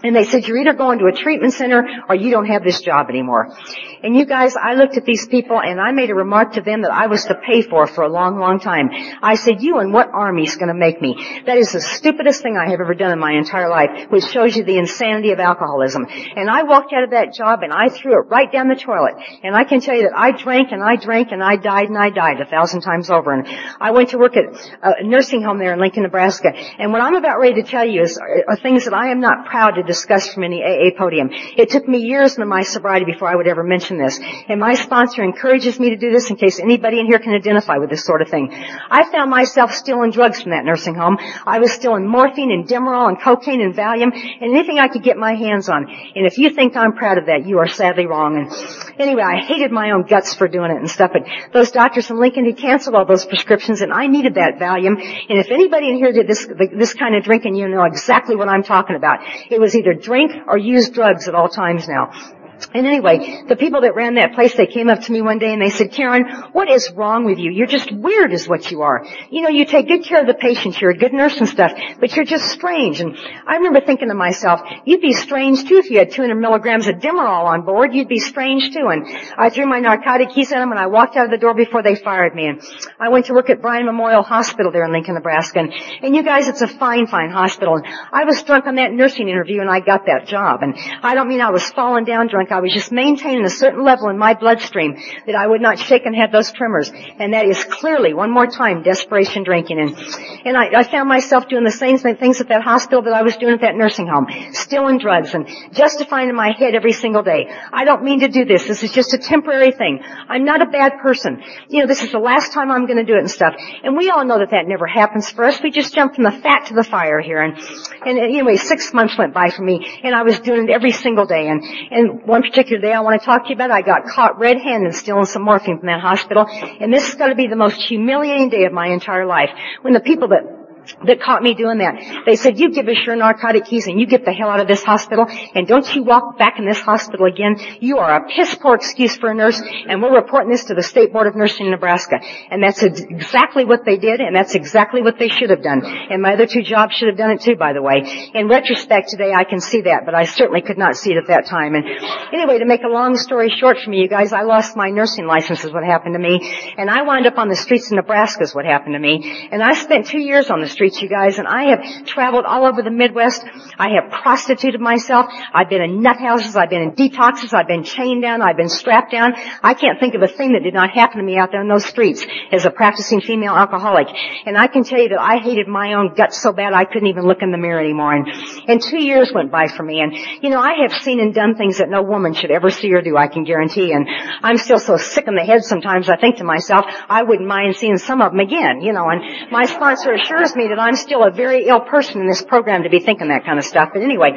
[SPEAKER 1] And they said, you're either going to a treatment center or you don't have this job anymore. And you guys, I looked at these people and I made a remark to them that I was to pay for for a long, long time. I said, you and what army's gonna make me? That is the stupidest thing I have ever done in my entire life, which shows you the insanity of alcoholism. And I walked out of that job and I threw it right down the toilet. And I can tell you that I drank and I drank and I died and I died a thousand times over. And I went to work at a nursing home there in Lincoln, Nebraska. And what I'm about ready to tell you is are things that I am not proud to discuss from any AA podium. It took me years into my sobriety before I would ever mention this. And my sponsor encourages me to do this in case anybody in here can identify with this sort of thing. I found myself stealing drugs from that nursing home. I was stealing morphine and Demerol and cocaine and Valium and anything I could get my hands on. And if you think I'm proud of that, you are sadly wrong. And anyway, I hated my own guts for doing it and stuff. But those doctors in Lincoln had canceled all those prescriptions and I needed that Valium. And if anybody in here did this, this kind of drinking, you know exactly what I'm talking about. It was either drink or use drugs at all times now. And anyway, the people that ran that place, they came up to me one day and they said, Karen, what is wrong with you? You're just weird is what you are. You know, you take good care of the patients, you're a good nurse and stuff, but you're just strange. And I remember thinking to myself, you'd be strange too if you had 200 milligrams of Demerol on board. You'd be strange too. And I threw my narcotic keys at them and I walked out of the door before they fired me. And I went to work at Bryan Memorial Hospital there in Lincoln, Nebraska. And, and you guys, it's a fine, fine hospital. And I was drunk on that nursing interview and I got that job. And I don't mean I was falling down drunk. I was just maintaining a certain level in my bloodstream that I would not shake and have those tremors. And that is clearly, one more time, desperation drinking. And, and I, I found myself doing the same things at that hospital that I was doing at that nursing home. Stealing drugs and justifying in my head every single day. I don't mean to do this. This is just a temporary thing. I'm not a bad person. You know, this is the last time I'm going to do it and stuff. And we all know that that never happens for us. We just jump from the fat to the fire here. And, and anyway, six months went by for me and I was doing it every single day. And, and one particular day I want to talk to you about, I got caught red-handed stealing some morphine from that hospital. And this is going to be the most humiliating day of my entire life. When the people that that caught me doing that. They said, you give us your narcotic keys and you get the hell out of this hospital and don't you walk back in this hospital again. You are a piss poor excuse for a nurse and we're reporting this to the State Board of Nursing in Nebraska. And that's exactly what they did and that's exactly what they should have done. And my other two jobs should have done it too, by the way. In retrospect today I can see that, but I certainly could not see it at that time. And anyway, to make a long story short for me, you guys, I lost my nursing license is what happened to me. And I wound up on the streets of Nebraska is what happened to me. And I spent two years on the streets, you guys, and I have traveled all over the Midwest. I have prostituted myself. I've been in nut houses. I've been in detoxes. I've been chained down. I've been strapped down. I can't think of a thing that did not happen to me out there in those streets as a practicing female alcoholic. And I can tell you that I hated my own guts so bad I couldn't even look in the mirror anymore. And, and two years went by for me. And, you know, I have seen and done things that no woman should ever see or do, I can guarantee. And I'm still so sick in the head sometimes I think to myself, I wouldn't mind seeing some of them again, you know. And my sponsor assures me that I'm still a very ill person in this program to be thinking that kind of stuff. But anyway,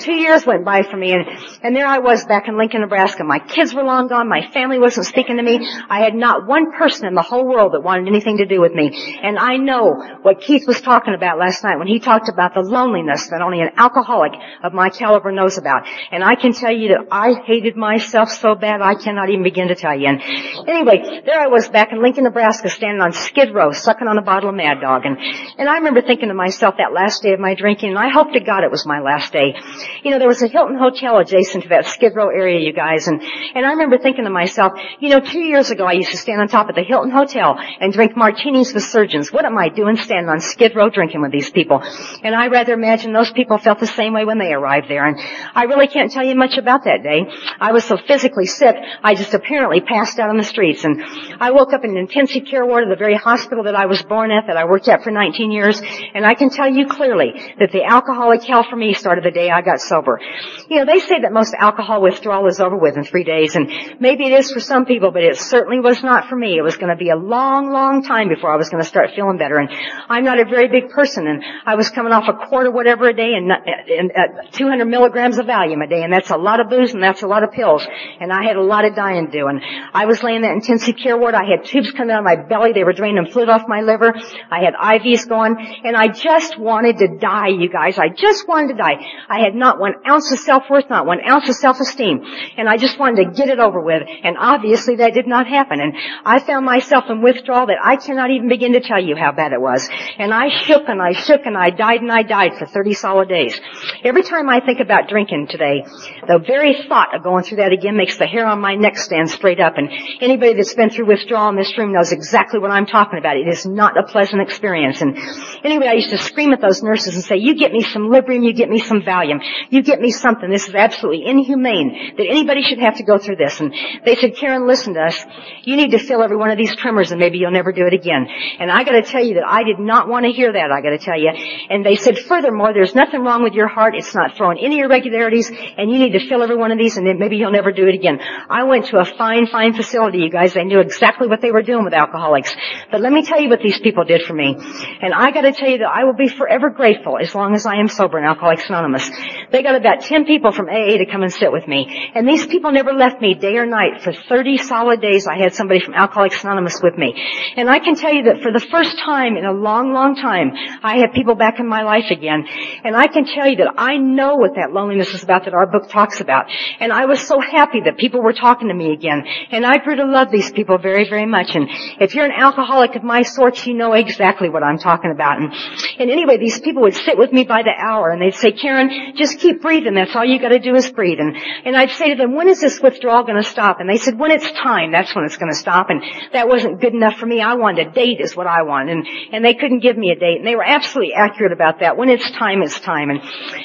[SPEAKER 1] two years went by for me and, and there I was back in Lincoln, Nebraska. My kids were long gone. My family wasn't speaking to me. I had not one person in the whole world that wanted anything to do with me. And I know what Keith was talking about last night when he talked about the loneliness that only an alcoholic of my caliber knows about. And I can tell you that I hated myself so bad I cannot even begin to tell you. And anyway, there I was back in Lincoln, Nebraska standing on Skid Row sucking on a bottle of Mad Dog. And, and I remember thinking to myself that last day of my drinking, and I hope to God it was my last day. You know, there was a Hilton Hotel adjacent to that Skid Row area, you guys, and, and I remember thinking to myself, you know, two years ago I used to stand on top of the Hilton Hotel and drink martinis with surgeons. What am I doing standing on Skid Row drinking with these people? And I rather imagine those people felt the same way when they arrived there. And I really can't tell you much about that day. I was so physically sick, I just apparently passed out on the streets. And I woke up in an intensive care ward of the very hospital that I was born at, that I worked at for 19 years. And I can tell you clearly that the alcoholic hell for me started the day I got sober. You know, they say that most alcohol withdrawal is over with in three days. And maybe it is for some people, but it certainly was not for me. It was going to be a long, long time before I was going to start feeling better. And I'm not a very big person. And I was coming off a quart of whatever a day and, and uh, 200 milligrams of Valium a day. And that's a lot of booze and that's a lot of pills. And I had a lot of dying to do. And I was laying in that intensive care ward. I had tubes coming out of my belly. They were draining fluid off my liver. I had IVs going. And I just wanted to die, you guys. I just wanted to die. I had not not one ounce of self-worth, not one ounce of self-esteem. And I just wanted to get it over with. And obviously that did not happen. And I found myself in withdrawal that I cannot even begin to tell you how bad it was. And I shook and I shook and I died and I died for 30 solid days. Every time I think about drinking today, the very thought of going through that again makes the hair on my neck stand straight up. And anybody that's been through withdrawal in this room knows exactly what I'm talking about. It is not a pleasant experience. And anyway, I used to scream at those nurses and say, you get me some Librium, you get me some Valium, you get me something. This is absolutely inhumane that anybody should have to go through this. And they said, Karen, listen to us. You need to fill every one of these tremors and maybe you'll never do it again. And I gotta tell you that I did not want to hear that, I gotta tell you. And they said, furthermore, there's nothing wrong with your heart. It's not throwing any irregularities and you need to fill every one of these and then maybe you'll never do it again. I went to a fine, fine facility, you guys. They knew exactly what they were doing with alcoholics. But let me tell you what these people did for me. And I gotta tell you that I will be forever grateful as long as I am sober in Alcoholics Anonymous. They got about 10 people from AA to come and sit with me. And these people never left me day or night. For 30 solid days I had somebody from Alcoholics Anonymous with me. And I can tell you that for the first time in a long, long time, I have people back in my life again. And I can tell you that I know what that loneliness is about that our book talks about. And I was so happy that people were talking to me again. And I grew to love these people very, very much. And if you're an alcoholic of my sort, you know exactly what I'm talking about. And, and anyway, these people would sit with me by the hour and they'd say, Karen, just keep breathing. That's all you gotta do is breathe. And, and I'd say to them, when is this withdrawal gonna stop? And they said, when it's time, that's when it's gonna stop. And that wasn't good enough for me. I wanted a date is what I wanted. And, and they couldn't give me a date. And they were absolutely accurate about that. When it's time, it's time. And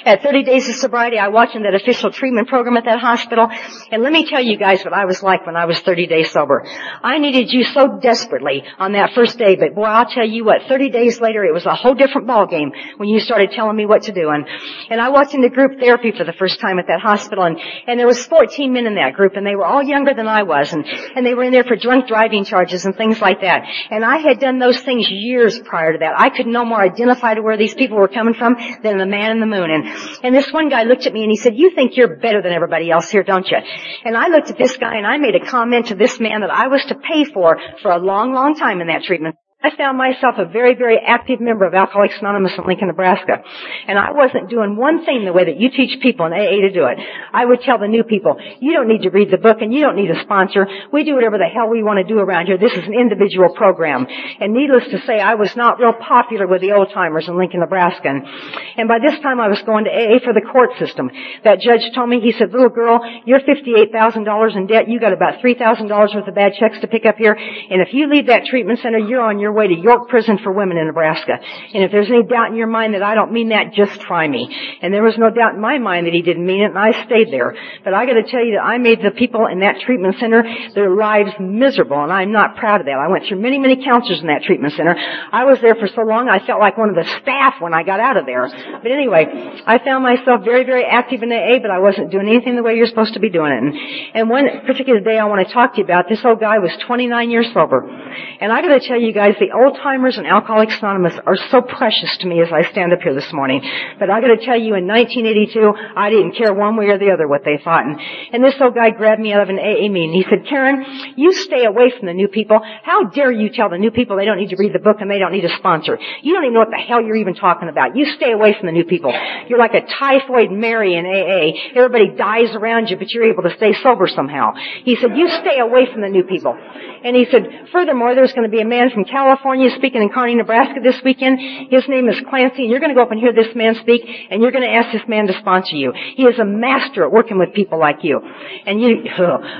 [SPEAKER 1] at 30 days of sobriety, I watched in that official treatment program at that hospital. And let me tell you guys what I was like when I was 30 days sober. I needed you so desperately on that first day, but boy, I'll tell you what, 30 days later, it was a whole different ball game when you started telling me what to do. And, and I walked into group therapy for the first time at that hospital and, and there was 14 men in that group and they were all younger than I was and, and they were in there for drunk driving charges and things like that. And I had done those things years prior to that. I could no more identify to where these people were coming from than the man in the moon. And, and this one guy looked at me and he said, you think you're better than everybody else here, don't you? And I looked at this guy and I made a comment to this man that I was to pay for for a long, long time in that treatment. I found myself a very, very active member of Alcoholics Anonymous in Lincoln, Nebraska. And I wasn't doing one thing the way that you teach people in AA to do it. I would tell the new people, you don't need to read the book and you don't need a sponsor. We do whatever the hell we want to do around here. This is an individual program. And needless to say, I was not real popular with the old timers in Lincoln, Nebraska. And, by this time I was going to AA for the court system. That judge told me, he said, little girl, you're $58,000 in debt. You got about $3,000 worth of bad checks to pick up here. And if you leave that treatment center, you're on your way to York Prison for Women in Nebraska. And if there's any doubt in your mind that I don't mean that, just try me. And there was no doubt in my mind that he didn't mean it, and I stayed there. But I gotta tell you that I made the people in that treatment center, their lives miserable, and I'm not proud of that. I went through many, many counselors in that treatment center. I was there for so long, I felt like one of the staff when I got out of there. But anyway, I found myself very, very active in AA, but I wasn't doing anything the way you're supposed to be doing it. And, and one particular day I want to talk to you about, this old guy was 29 years sober. And I gotta tell you guys, the old timers and Alcoholics Anonymous are so precious to me as I stand up here this morning. But I gotta tell you, in 1982, I didn't care one way or the other what they thought. And, and this old guy grabbed me out of an AA meeting. He said, Karen, you stay away from the new people. How dare you tell the new people they don't need to read the book and they don't need a sponsor? You don't even know what the hell you're even talking about. You stay away from the new people. You're like a typhoid Mary in AA. Everybody dies around you, but you're able to stay sober somehow. He said, you stay away from the new people. And he said, furthermore, there's going to be a man from California speaking in Kearney, Nebraska this weekend. His name is Clancy, and you're going to go up and hear this man speak, and you're going to ask this man to sponsor you. He is a master at working with people like you. And you,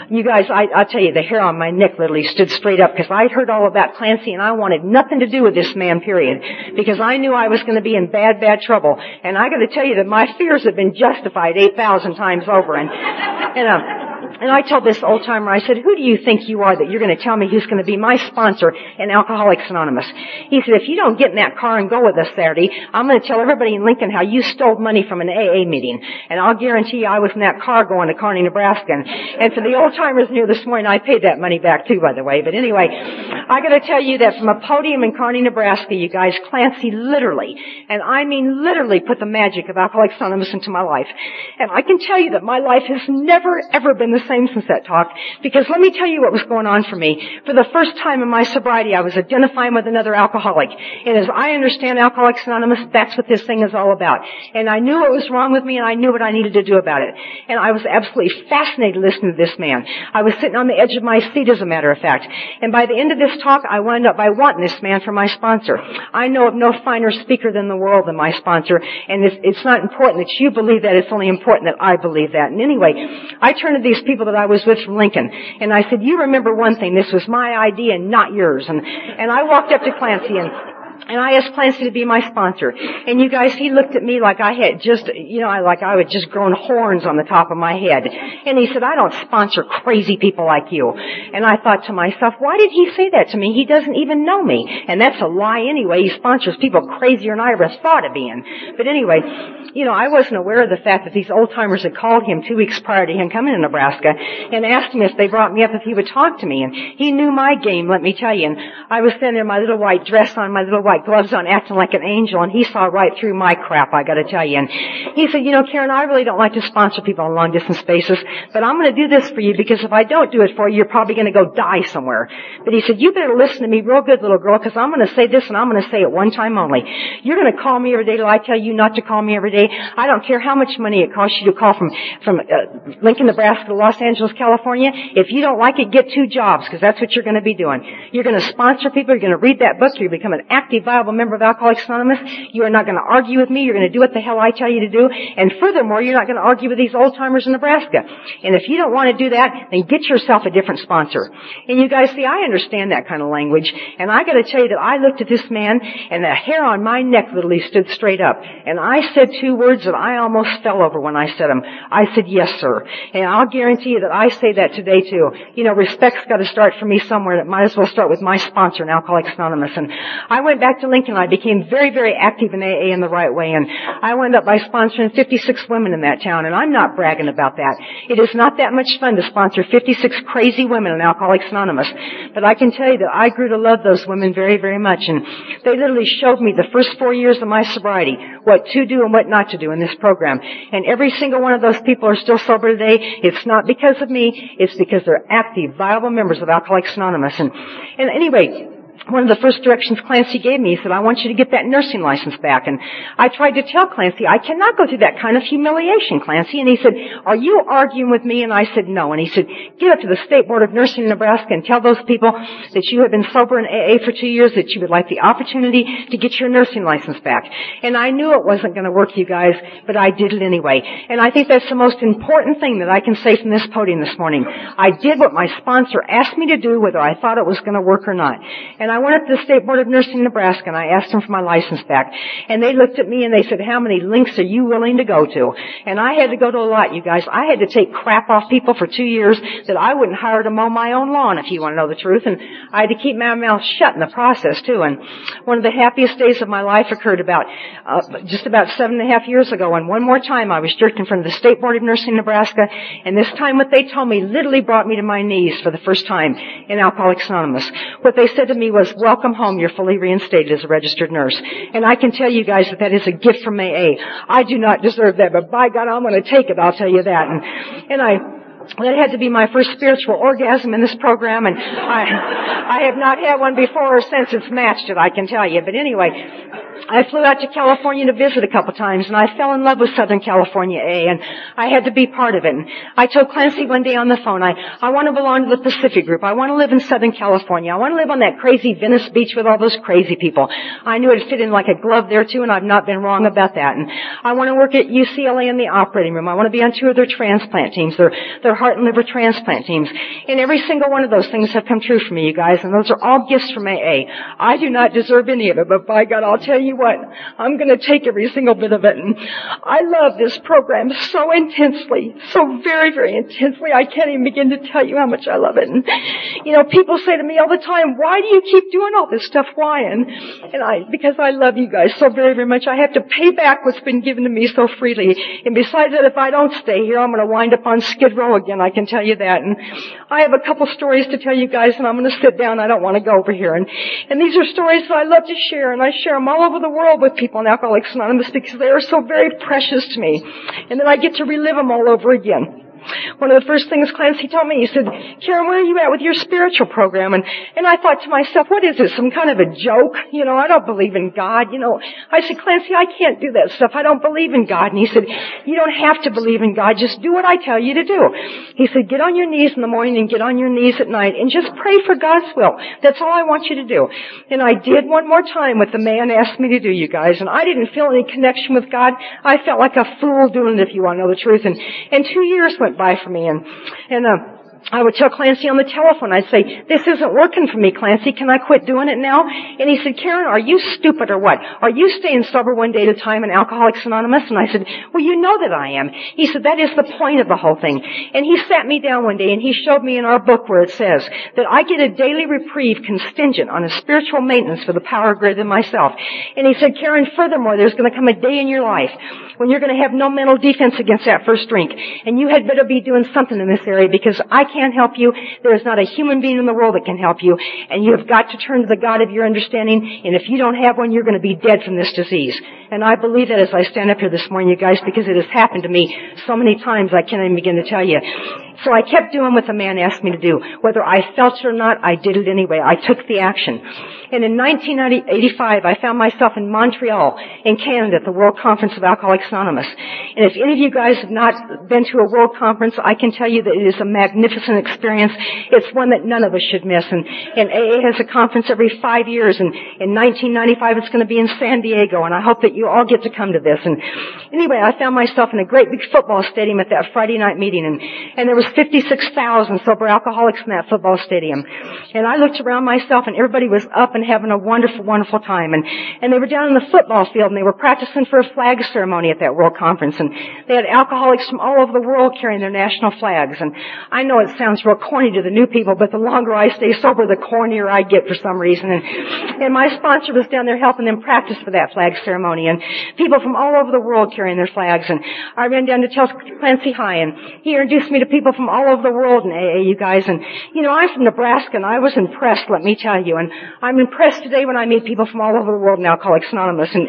[SPEAKER 1] you guys, I, I tell you, the hair on my neck literally stood straight up because I'd heard all about Clancy, and I wanted nothing to do with this man, period. Because I knew I was going to be in bad, bad trouble. And I got to tell you that my fears have been justified 8,000 times over. And, and, uh, and I told this old timer, I said, who do you think you are that you're going to tell me who's going to be my sponsor in Alcoholics Anonymous? He said, if you don't get in that car and go with us Saturday, I'm going to tell everybody in Lincoln how you stole money from an AA meeting. And I'll guarantee you I was in that car going to Kearney, Nebraska. And, for the old timers here this morning, I paid that money back too, by the way. But anyway, I got to tell you that from a podium in Kearney, Nebraska, you guys, Clancy literally, and I mean literally put the magic of Alcoholics Anonymous into my life. And I can tell you that my life has never ever been the same since that talk. Because let me tell you what was going on for me. For the first time in my sobriety, I was identifying with another alcoholic. And as I understand Alcoholics Anonymous, that's what this thing is all about. And I knew what was wrong with me and I knew what I needed to do about it. And I was absolutely fascinated listening to this man. I was sitting on the edge of my seat as a matter of fact. And by the end of this talk, I wound up by wanting this man for my sponsor. I know of no finer speaker than the world than my sponsor. And it's, it's not important that you believe that. It's only important that I believe that. And anyway, I turned to these people that I was with from Lincoln. And I said, you remember one thing. This was my idea, not yours. And, and I walked up to Clancy and and I asked Clancy to be my sponsor. And you guys, he looked at me like I had just, you know, like I had just grown horns on the top of my head. And he said, I don't sponsor crazy people like you. And I thought to myself, why did he say that to me? He doesn't even know me. And that's a lie anyway. He sponsors people crazier than I ever thought of being. But anyway, you know, I wasn't aware of the fact that these old timers had called him two weeks prior to him coming to Nebraska and asked him if they brought me up if he would talk to me. And he knew my game, let me tell you. And I was standing in my little white dress on, my little white gloves on, acting like an angel, and he saw right through my crap, I gotta tell you. And he said, you know, Karen, I really don't like to sponsor people on long distance basis, but I'm gonna do this for you because if I don't do it for you, you're probably gonna go die somewhere. But he said, you better listen to me real good, little girl, because I'm gonna say this and I'm gonna say it one time only. You're gonna call me every day till I tell you not to call me every day. I don't care how much money it costs you to call from, from uh, Lincoln, Nebraska to Los Angeles, California. If you don't like it, get two jobs, because that's what you're gonna be doing. You're gonna sponsor people, you're gonna read that book, gonna become an active, viable member of Alcoholics Anonymous. You are not going to argue with me. You're going to do what the hell I tell you to do. And furthermore, you're not going to argue with these old timers in Nebraska. And if you don't want to do that, then get yourself a different sponsor. And you guys see, I understand that kind of language. And I got to tell you that I looked at this man and the hair on my neck literally stood straight up. And I said two words that I almost fell over when I said them. I said, yes, sir. And I'll guarantee you that I say that today too. You know, respect's got to start for me somewhere. And it might as well start with my sponsor in Alcoholics Anonymous. And I went back to Lincoln. I became very, very active in AA in the right way. And I wound up by sponsoring 56 women in that town. And I'm not bragging about that. It is not that much fun to sponsor 56 crazy women in Alcoholics Anonymous. But I can tell you that I grew to love those women very, very much. And they literally showed me the first four years of my sobriety what to do and what not to do in this program. And every single one of those people are still sober today. It's not because of me. It's because they're active, viable members of Alcoholics Anonymous. And, and anyway, one of the first directions Clancy gave me, he said, I want you to get that nursing license back. And I tried to tell Clancy, I cannot go through that kind of humiliation, Clancy. And he said, are you arguing with me? And I said, no. And he said, get up to the State Board of Nursing in Nebraska and tell those people that you have been sober in AA for two years, that you would like the opportunity to get your nursing license back. And I knew it wasn't going to work, you guys, but I did it anyway. And I think that's the most important thing that I can say from this podium this morning. I did what my sponsor asked me to do, whether I thought it was going to work or not. And I went up to the State Board of Nursing in Nebraska and I asked them for my license back. And they looked at me and they said, how many links are you willing to go to? And I had to go to a lot, you guys. I had to take crap off people for two years that I wouldn't hire to mow my own lawn, if you want to know the truth. And I had to keep my mouth shut in the process too. And one of the happiest days of my life occurred about, uh, just about seven and a half years ago. And one more time I was jerked in front of the State Board of Nursing in Nebraska. And this time what they told me literally brought me to my knees for the first time in Alcoholics Anonymous. What they said to me was, welcome home, you're fully reinstated as a registered nurse. And I can tell you guys that that is a gift from AA. I do not deserve that, but by God, I'm going to take it, I'll tell you that. And, and I, that had to be my first spiritual orgasm in this program, and I, I have not had one before or since it's matched it, I can tell you. But anyway, I flew out to California to visit a couple times, and I fell in love with Southern California A, and I had to be part of it. And I told Clancy one day on the phone, I, I want to belong to the Pacific Group. I want to live in Southern California. I want to live on that crazy Venice Beach with all those crazy people. I knew it'd fit in like a glove there too, and I've not been wrong about that. And I want to work at UCLA in the operating room. I want to be on two of their transplant teams, their, heart and liver transplant teams. And every single one of those things have come true for me, you guys, and those are all gifts from AA. I do not deserve any of it, but by God, I'll tell you what, I'm going to take every single bit of it. And I love this program so intensely, so very, very intensely. I can't even begin to tell you how much I love it. And, you know, people say to me all the time, why do you keep doing all this stuff? Why? And, and I, because I love you guys so very, very much. I have to pay back what's been given to me so freely. And besides that, if I don't stay here, I'm going to wind up on Skid Row again. I can tell you that. And I have a couple stories to tell you guys, and I'm going to sit down. I don't want to go over here. And, and these are stories that I love to share, and I share them all over the world with people in Alcoholics Anonymous because they are so very precious to me. And then I get to relive them all over again. One of the first things Clancy told me, he said, Karen, where are you at with your spiritual program? And, and I thought to myself, what is this, some kind of a joke? You know, I don't believe in God. You know, I said, Clancy, I can't do that stuff. I don't believe in God. And he said, you don't have to believe in God. Just do what I tell you to do. He said, get on your knees in the morning and get on your knees at night and just pray for God's will. That's all I want you to do. And I did one more time what the man asked me to do, you guys. And I didn't feel any connection with God. I felt like a fool doing it if you want to know the truth. And, and two years went by for me. And, and, uh, I would tell Clancy on the telephone, I'd say, this isn't working for me, Clancy. Can I quit doing it now? And he said, Karen, are you stupid or what? Are you staying sober one day at a time in Alcoholics Anonymous? And I said, well, you know that I am. He said, that is the point of the whole thing. And he sat me down one day and he showed me in our book where it says that I get a daily reprieve contingent on a spiritual maintenance for the power greater than myself. And he said, Karen, furthermore, there's going to come a day in your life when you're going to have no mental defense against that first drink. And you had better be doing something in this area because I can't help you. There is not a human being in the world that can help you. And you have got to turn to the God of your understanding. And if you don't have one, you're going to be dead from this disease. And I believe that as I stand up here this morning, you guys, because it has happened to me so many times I can't even begin to tell you. So I kept doing what the man asked me to do. Whether I felt it or not, I did it anyway. I took the action. And in 1985, I found myself in Montreal, in Canada, at the World Conference of Alcoholics Anonymous. And if any of you guys have not been to a World Conference, I can tell you that it is a magnificent experience. It's one that none of us should miss. And, and AA has a conference every five years. And in 1995, it's going to be in San Diego. And I hope that you all get to come to this. And anyway, I found myself in a great big football stadium at that Friday night meeting. And, and there was 56,000 sober alcoholics in that football stadium. And I looked around myself and everybody was up and having a wonderful, wonderful time. And, and they were down in the football field and they were practicing for a flag ceremony at that World Conference. And they had alcoholics from all over the world carrying their national flags. And I know it sounds real corny to the new people, but the longer I stay sober, the cornier I get for some reason. And, and my sponsor was down there helping them practice for that flag ceremony. And people from all over the world carrying their flags. And I ran down to tell Clancy hi and he introduced me to people from all over the world in AA, you guys. And, you know, I'm from Nebraska and I was impressed, let me tell you. And I'm impressed today when I meet people from all over the world in Alcoholics Anonymous. And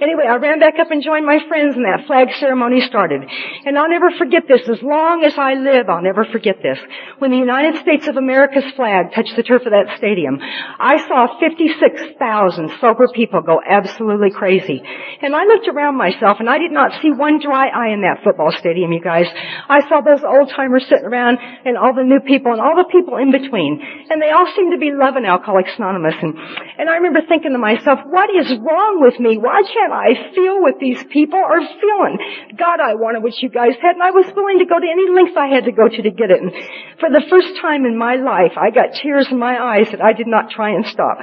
[SPEAKER 1] anyway, I ran back up and joined my friends and that flag ceremony started. And I'll never forget this. As long as I live, I'll never forget this. When the United States of America's flag touched the turf of that stadium, I saw 56,000 sober people go absolutely crazy. And I looked around myself and I did not see one dry eye in that football stadium, you guys. I saw those old timers sitting around and all the new people and all the people in between. And they all seemed to be loving Alcoholics Anonymous. And, and I remember thinking to myself, what is wrong with me? Why can't I feel what these people are feeling? God, I wanted what you guys had and I was willing to go to any length I had to go to to get it. And for the first time in my life, I got tears in my eyes that I did not try and stop.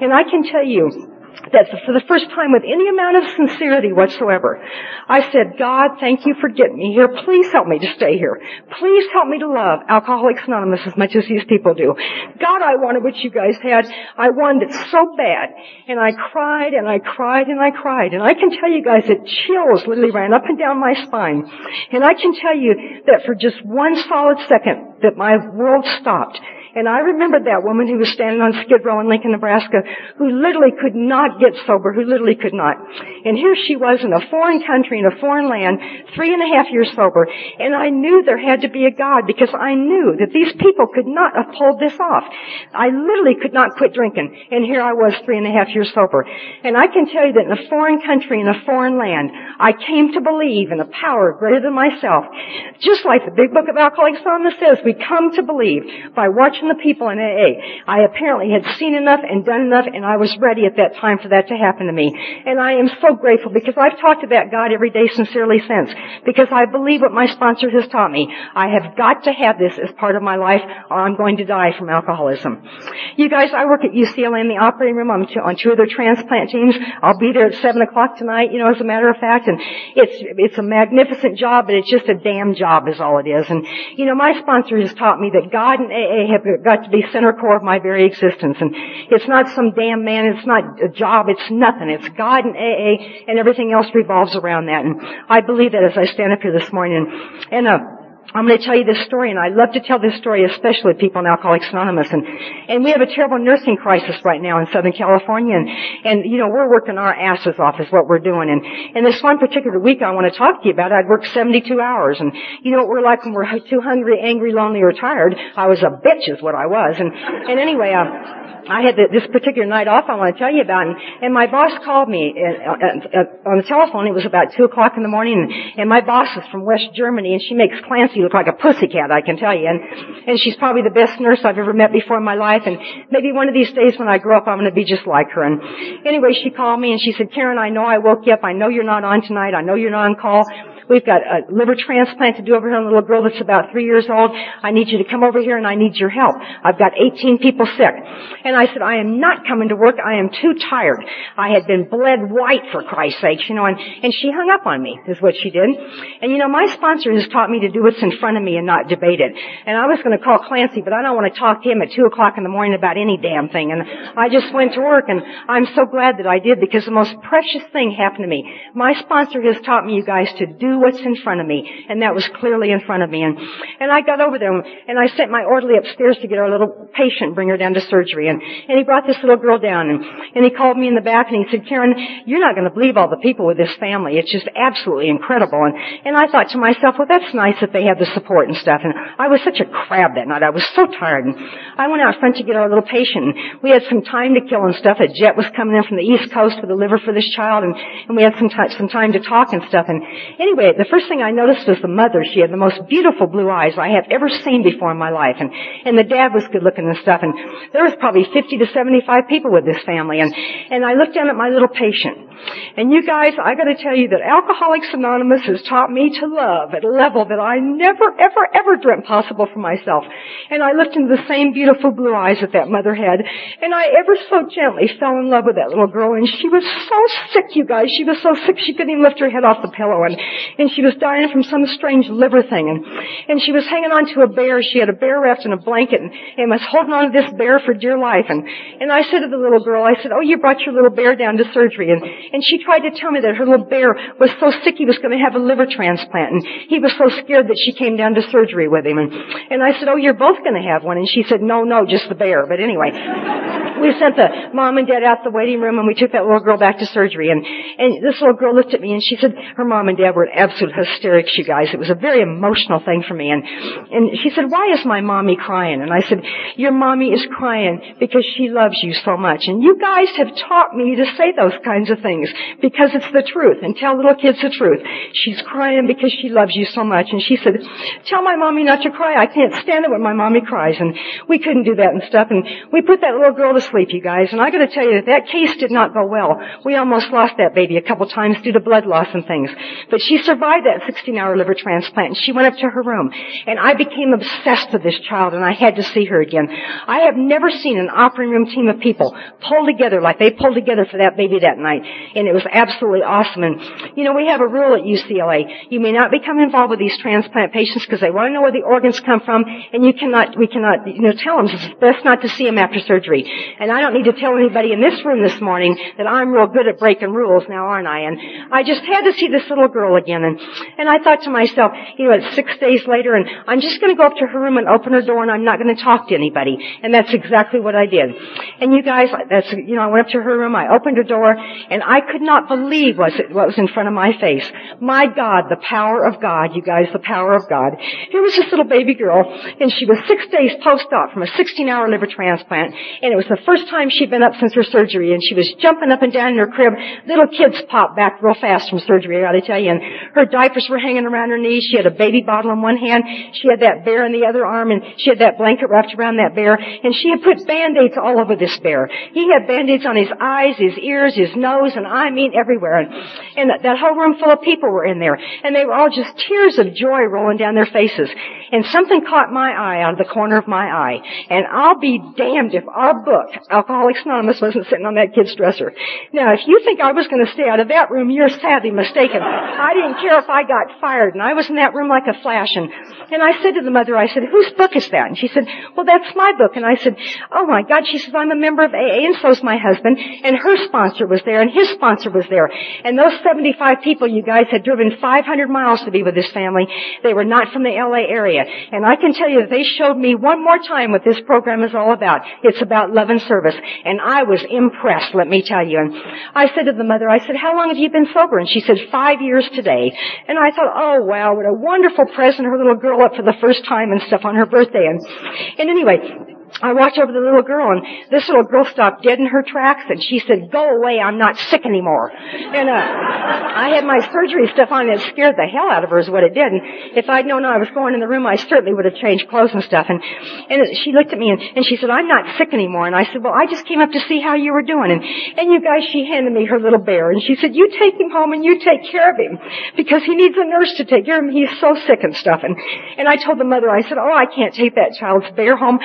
[SPEAKER 1] And I can tell you, that for the first time with any amount of sincerity whatsoever, I said, God, thank you for getting me here. Please help me to stay here. Please help me to love Alcoholics Anonymous as much as these people do. God, I wanted what you guys had. I wanted it so bad. And I cried and I cried and I cried. And I can tell you guys that chills literally ran up and down my spine. And I can tell you that for just one solid second that my world stopped and I remembered that woman who was standing on Skid Row in Lincoln, Nebraska, who literally could not get sober, who literally could not. And here she was in a foreign country, in a foreign land, three and a half years sober. And I knew there had to be a God because I knew that these people could not have pulled this off. I literally could not quit drinking. And here I was three and a half years sober. And I can tell you that in a foreign country, in a foreign land, I came to believe in a power greater than myself. Just like the big book of Alcoholics Anonymous says, we come to believe by watching the people in AA. I apparently had seen enough and done enough and I was ready at that time for that to happen to me. And I am so grateful because I've talked about God every day sincerely since because I believe what my sponsor has taught me. I have got to have this as part of my life or I'm going to die from alcoholism. You guys, I work at UCLA in the operating room. I'm on two of their transplant teams. I'll be there at seven o'clock tonight, you know, as a matter of fact. And it's, it's a magnificent job, but it's just a damn job is all it is. And, you know, my sponsor has taught me that God and AA have got to be center core of my very existence. And it's not some damn man, it's not a job, it's nothing. It's God and AA and everything else revolves around that. And I believe that as I stand up here this morning. And, and uh, I'm going to tell you this story, and I love to tell this story, especially with people in Alcoholics Anonymous. And, and we have a terrible nursing crisis right now in Southern California, and, and you know, we're working our asses off is what we're doing. And, and this one particular week I want to talk to you about, I'd worked 72 hours, and you know what we're like when we're too hungry, angry, lonely, or tired? I was a bitch is what I was. And, and anyway, uh, I had this particular night off I want to tell you about, and, and my boss called me uh, uh, on the telephone. It was about two o'clock in the morning, and, and my boss is from West Germany, and she makes Clancy look like a pussycat, I can tell you. And and she's probably the best nurse I've ever met before in my life. And maybe one of these days when I grow up, I'm going to be just like her. And anyway, she called me and she said, Karen, I know I woke you up. I know you're not on tonight. I know you're not on call. We've got a liver transplant to do over here on a little girl that's about three years old. I need you to come over here and I need your help. I've got 18 people sick. And I said, I am not coming to work. I am too tired. I had been bled white for Christ's sake, you know, and, and she hung up on me, is what she did. And you know, my sponsor has taught me to do what's in front of me and not debate it. And I was going to call Clancy, but I don't want to talk to him at two o'clock in the morning about any damn thing. And I just went to work and I'm so glad that I did because the most precious thing happened to me. My sponsor has taught me, you guys, to do what's in front of me. And that was clearly in front of me. And, and I got over there and I sent my orderly upstairs to get our little patient, bring her down to surgery. And, and he brought this little girl down and, and he called me in the back and he said, Karen, you're not going to believe all the people with this family. It's just absolutely incredible. And, and I thought to myself, well, that's nice that they have the support and stuff. And I was such a crab that night. I was so tired. And I went out front to get our little patient. We had some time to kill and stuff. A jet was coming in from the East Coast with a liver for this child. And, and we had some, t- some time to talk and stuff. And anyway, the first thing I noticed was the mother. She had the most beautiful blue eyes I have ever seen before in my life. And, and the dad was good looking and stuff. And there was probably 50 to 75 people with this family. And, and I looked down at my little patient. And you guys, I gotta tell you that Alcoholics Anonymous has taught me to love at a level that I never, ever, ever dreamt possible for myself. And I looked into the same beautiful blue eyes that that mother had. And I ever so gently fell in love with that little girl. And she was so sick, you guys. She was so sick she couldn't even lift her head off the pillow. And, and she was dying from some strange liver thing. And, and she was hanging on to a bear. She had a bear wrapped in a blanket and, and was holding on to this bear for dear life. And, and I said to the little girl, I said, oh, you brought your little bear down to surgery. And, and she tried to tell me that her little bear was so sick he was going to have a liver transplant. And he was so scared that she came down to surgery with him. And, and I said, oh, you're both going to have one. And she said, no, no, just the bear. But anyway, we sent the mom and dad out the waiting room and we took that little girl back to surgery. And, and this little girl looked at me and she said her mom and dad were absolute hysterics, you guys. It was a very emotional thing for me. And, and she said, why is my mommy crying? And I said, your mommy is crying because she loves you so much. And you guys have taught me to say those kinds of things because it's the truth and tell little kids the truth. She's crying because she loves you so much. And she said, tell my mommy not to cry. I can't stand it when my mommy cries. And we couldn't do that and stuff. And we put that little girl to sleep, you guys. And I gotta tell you that that case did not go well. We almost lost that baby a couple times due to blood loss and things. But she survived that 16 hour liver transplant and she went up to her room. And I became obsessed with this child and I had to see her again. I have never seen an operating room team of people pull together like they pulled together for that baby that night. And it was absolutely awesome. And, you know, we have a rule at UCLA. You may not become involved with these transplant patients because they want to know where the organs come from and you cannot, we cannot, you know, tell them it's best not to see them after surgery. And I don't need to tell anybody in this room this morning that I'm real good at breaking rules now, aren't I? And I just had to see this little girl again. And, and I thought to myself, you know, it's six days later and I'm just going to go up to her room and open her door and I'm not going to talk to anybody. And that's exactly what I did. And you guys, that's, you know, I went up to her room, I opened her door and I could not believe what was in front of my face. My God, the power of God, you guys, the power of God. Here was this little baby girl and she was six days post-op from a 16 hour liver transplant and it was the first time she'd been up since her surgery and she was jumping up and down in her crib. Little kids pop back real fast from surgery, I gotta tell you, and her diapers were hanging around her knees. She had a baby bottle in one hand. She had that bear in the other arm and she had that blanket wrapped around that bear and she had put band-aids all over this bear. He had band-aids on his eyes, his ears, his nose, and I mean everywhere. And, and that whole room full of people were in there and they were all just tears of joy rolling down their faces. And something caught my eye out of the corner of my eye. And I'll be damned if our book, Alcoholics Anonymous, wasn't sitting on that kid's dresser. Now, if you think I was going to stay out of that room, you're sadly mistaken. I didn't care if I got fired, and I was in that room like a flash. And, and I said to the mother, I said, whose book is that? And she said, well, that's my book. And I said, oh my God. She says, I'm a member of AA, and so's my husband. And her sponsor was there, and his sponsor was there. And those 75 people, you guys, had driven 500 miles to be with this family. They were not from the LA area. And I can tell you that they showed me one more time what this program is all about. It's about love and service. And I was impressed, let me tell you. And I said to the mother, I said, how long have you been sober? And she said, five years today. And I thought, oh wow, what a wonderful present her little girl up for the first time and stuff on her birthday. And, and anyway, I watched over the little girl and this little girl stopped dead in her tracks and she said, go away, I'm not sick anymore. And, uh, I had my surgery stuff on and it scared the hell out of her is what it did. And if I'd known I was going in the room, I certainly would have changed clothes and stuff. And, and she looked at me and, and she said, I'm not sick anymore. And I said, well, I just came up to see how you were doing. And, and you guys, she handed me her little bear and she said, you take him home and you take care of him because he needs a nurse to take care of him. He's so sick and stuff. And, and I told the mother, I said, oh, I can't take that child's bear home.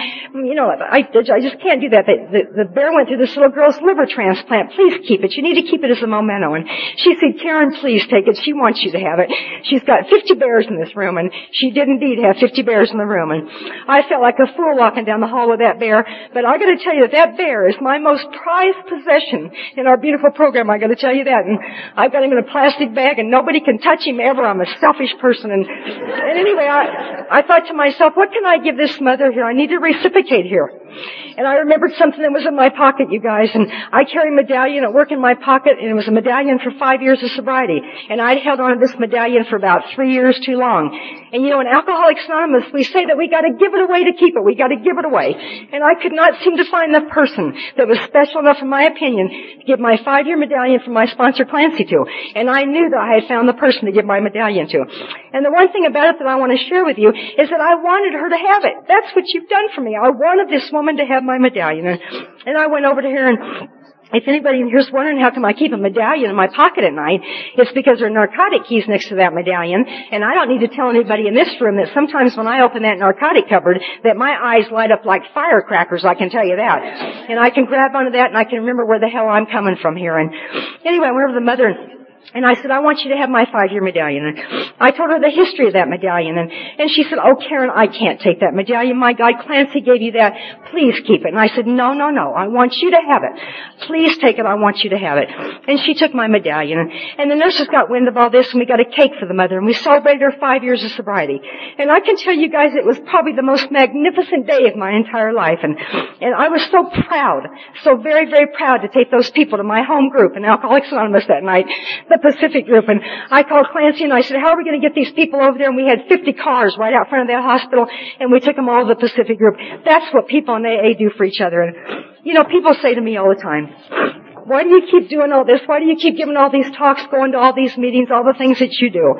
[SPEAKER 1] You know, I, I just can't do that. The, the, the bear went through this little girl's liver transplant. Please keep it. You need to keep it as a memento. And she said, Karen, please take it. She wants you to have it. She's got 50 bears in this room, and she did indeed have 50 bears in the room. And I felt like a fool walking down the hall with that bear. But I got to tell you that that bear is my most prized possession in our beautiful program. I got to tell you that. And I've got him in a plastic bag, and nobody can touch him ever. I'm a selfish person. And, and anyway, I, I thought to myself, what can I give this mother here? I need to reciprocate here. And I remembered something that was in my pocket, you guys, and I carry a medallion at work in my pocket, and it was a medallion for five years of sobriety. And I'd held on to this medallion for about three years too long. And you know, in Alcoholics Anonymous, we say that we gotta give it away to keep it. We gotta give it away. And I could not seem to find the person that was special enough, in my opinion, to give my five-year medallion from my sponsor Clancy to. And I knew that I had found the person to give my medallion to. And the one thing about it that I want to share with you is that I wanted her to have it. That's what you've done for me. I wanted this woman to have my medallion. And, and I went over to her and if anybody in here's wondering how come I keep a medallion in my pocket at night, it's because there are narcotic keys next to that medallion, and I don't need to tell anybody in this room that sometimes when I open that narcotic cupboard, that my eyes light up like firecrackers, I can tell you that. And I can grab onto that and I can remember where the hell I'm coming from here. And anyway, wherever the mother and I said, I want you to have my five-year medallion. And I told her the history of that medallion. And, and she said, oh, Karen, I can't take that medallion. My God, Clancy gave you that. Please keep it. And I said, no, no, no. I want you to have it. Please take it. I want you to have it. And she took my medallion. And, and the nurses got wind of all this and we got a cake for the mother and we celebrated her five years of sobriety. And I can tell you guys it was probably the most magnificent day of my entire life. And, and I was so proud, so very, very proud to take those people to my home group in Alcoholics Anonymous that night. The Pacific group and I called Clancy and I said, how are we going to get these people over there? And we had 50 cars right out front of that hospital and we took them all to the Pacific group. That's what people in AA do for each other. And, you know, people say to me all the time, why do you keep doing all this? Why do you keep giving all these talks, going to all these meetings, all the things that you do?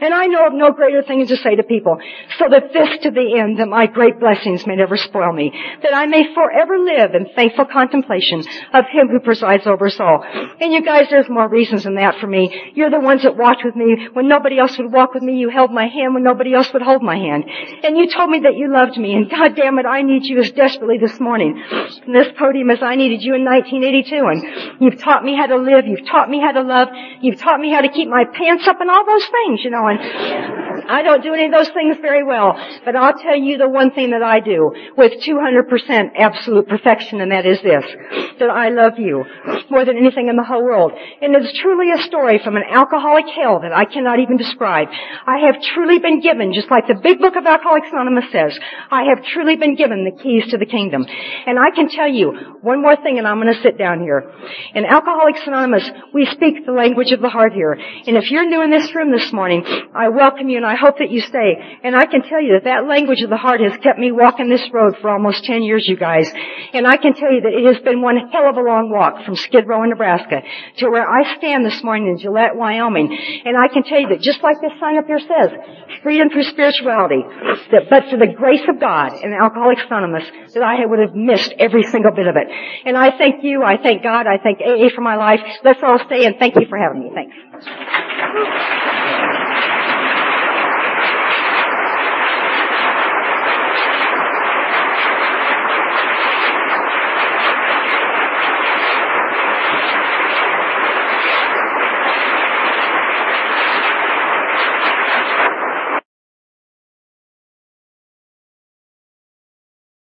[SPEAKER 1] And I know of no greater thing to say to people, so that this to the end, that my great blessings may never spoil me, that I may forever live in faithful contemplation of Him who presides over us all. And you guys, there's more reasons than that for me. You're the ones that walked with me when nobody else would walk with me. You held my hand when nobody else would hold my hand. And you told me that you loved me, and God damn it, I need you as desperately this morning. From this podium as I needed you in 1982. And You've taught me how to live. You've taught me how to love. You've taught me how to keep my pants up and all those things, you know, and I don't do any of those things very well. But I'll tell you the one thing that I do with 200% absolute perfection and that is this. That I love you more than anything in the whole world. And it's truly a story from an alcoholic hell that I cannot even describe. I have truly been given, just like the big book of Alcoholics Anonymous says, I have truly been given the keys to the kingdom. And I can tell you one more thing and I'm going to sit down here. In Alcoholics Anonymous, we speak the language of the heart here. And if you're new in this room this morning, I welcome you and I hope that you stay. And I can tell you that that language of the heart has kept me walking this road for almost 10 years, you guys. And I can tell you that it has been one hell of a long walk from Skid Row in Nebraska to where I stand this morning in Gillette, Wyoming. And I can tell you that just like this sign up here says, freedom through spirituality, that but for the grace of God in Alcoholics Anonymous, that I would have missed every single bit of it. And I thank you, I thank God, I thank AA for my life. Let's all stay and thank you for having me. Thanks.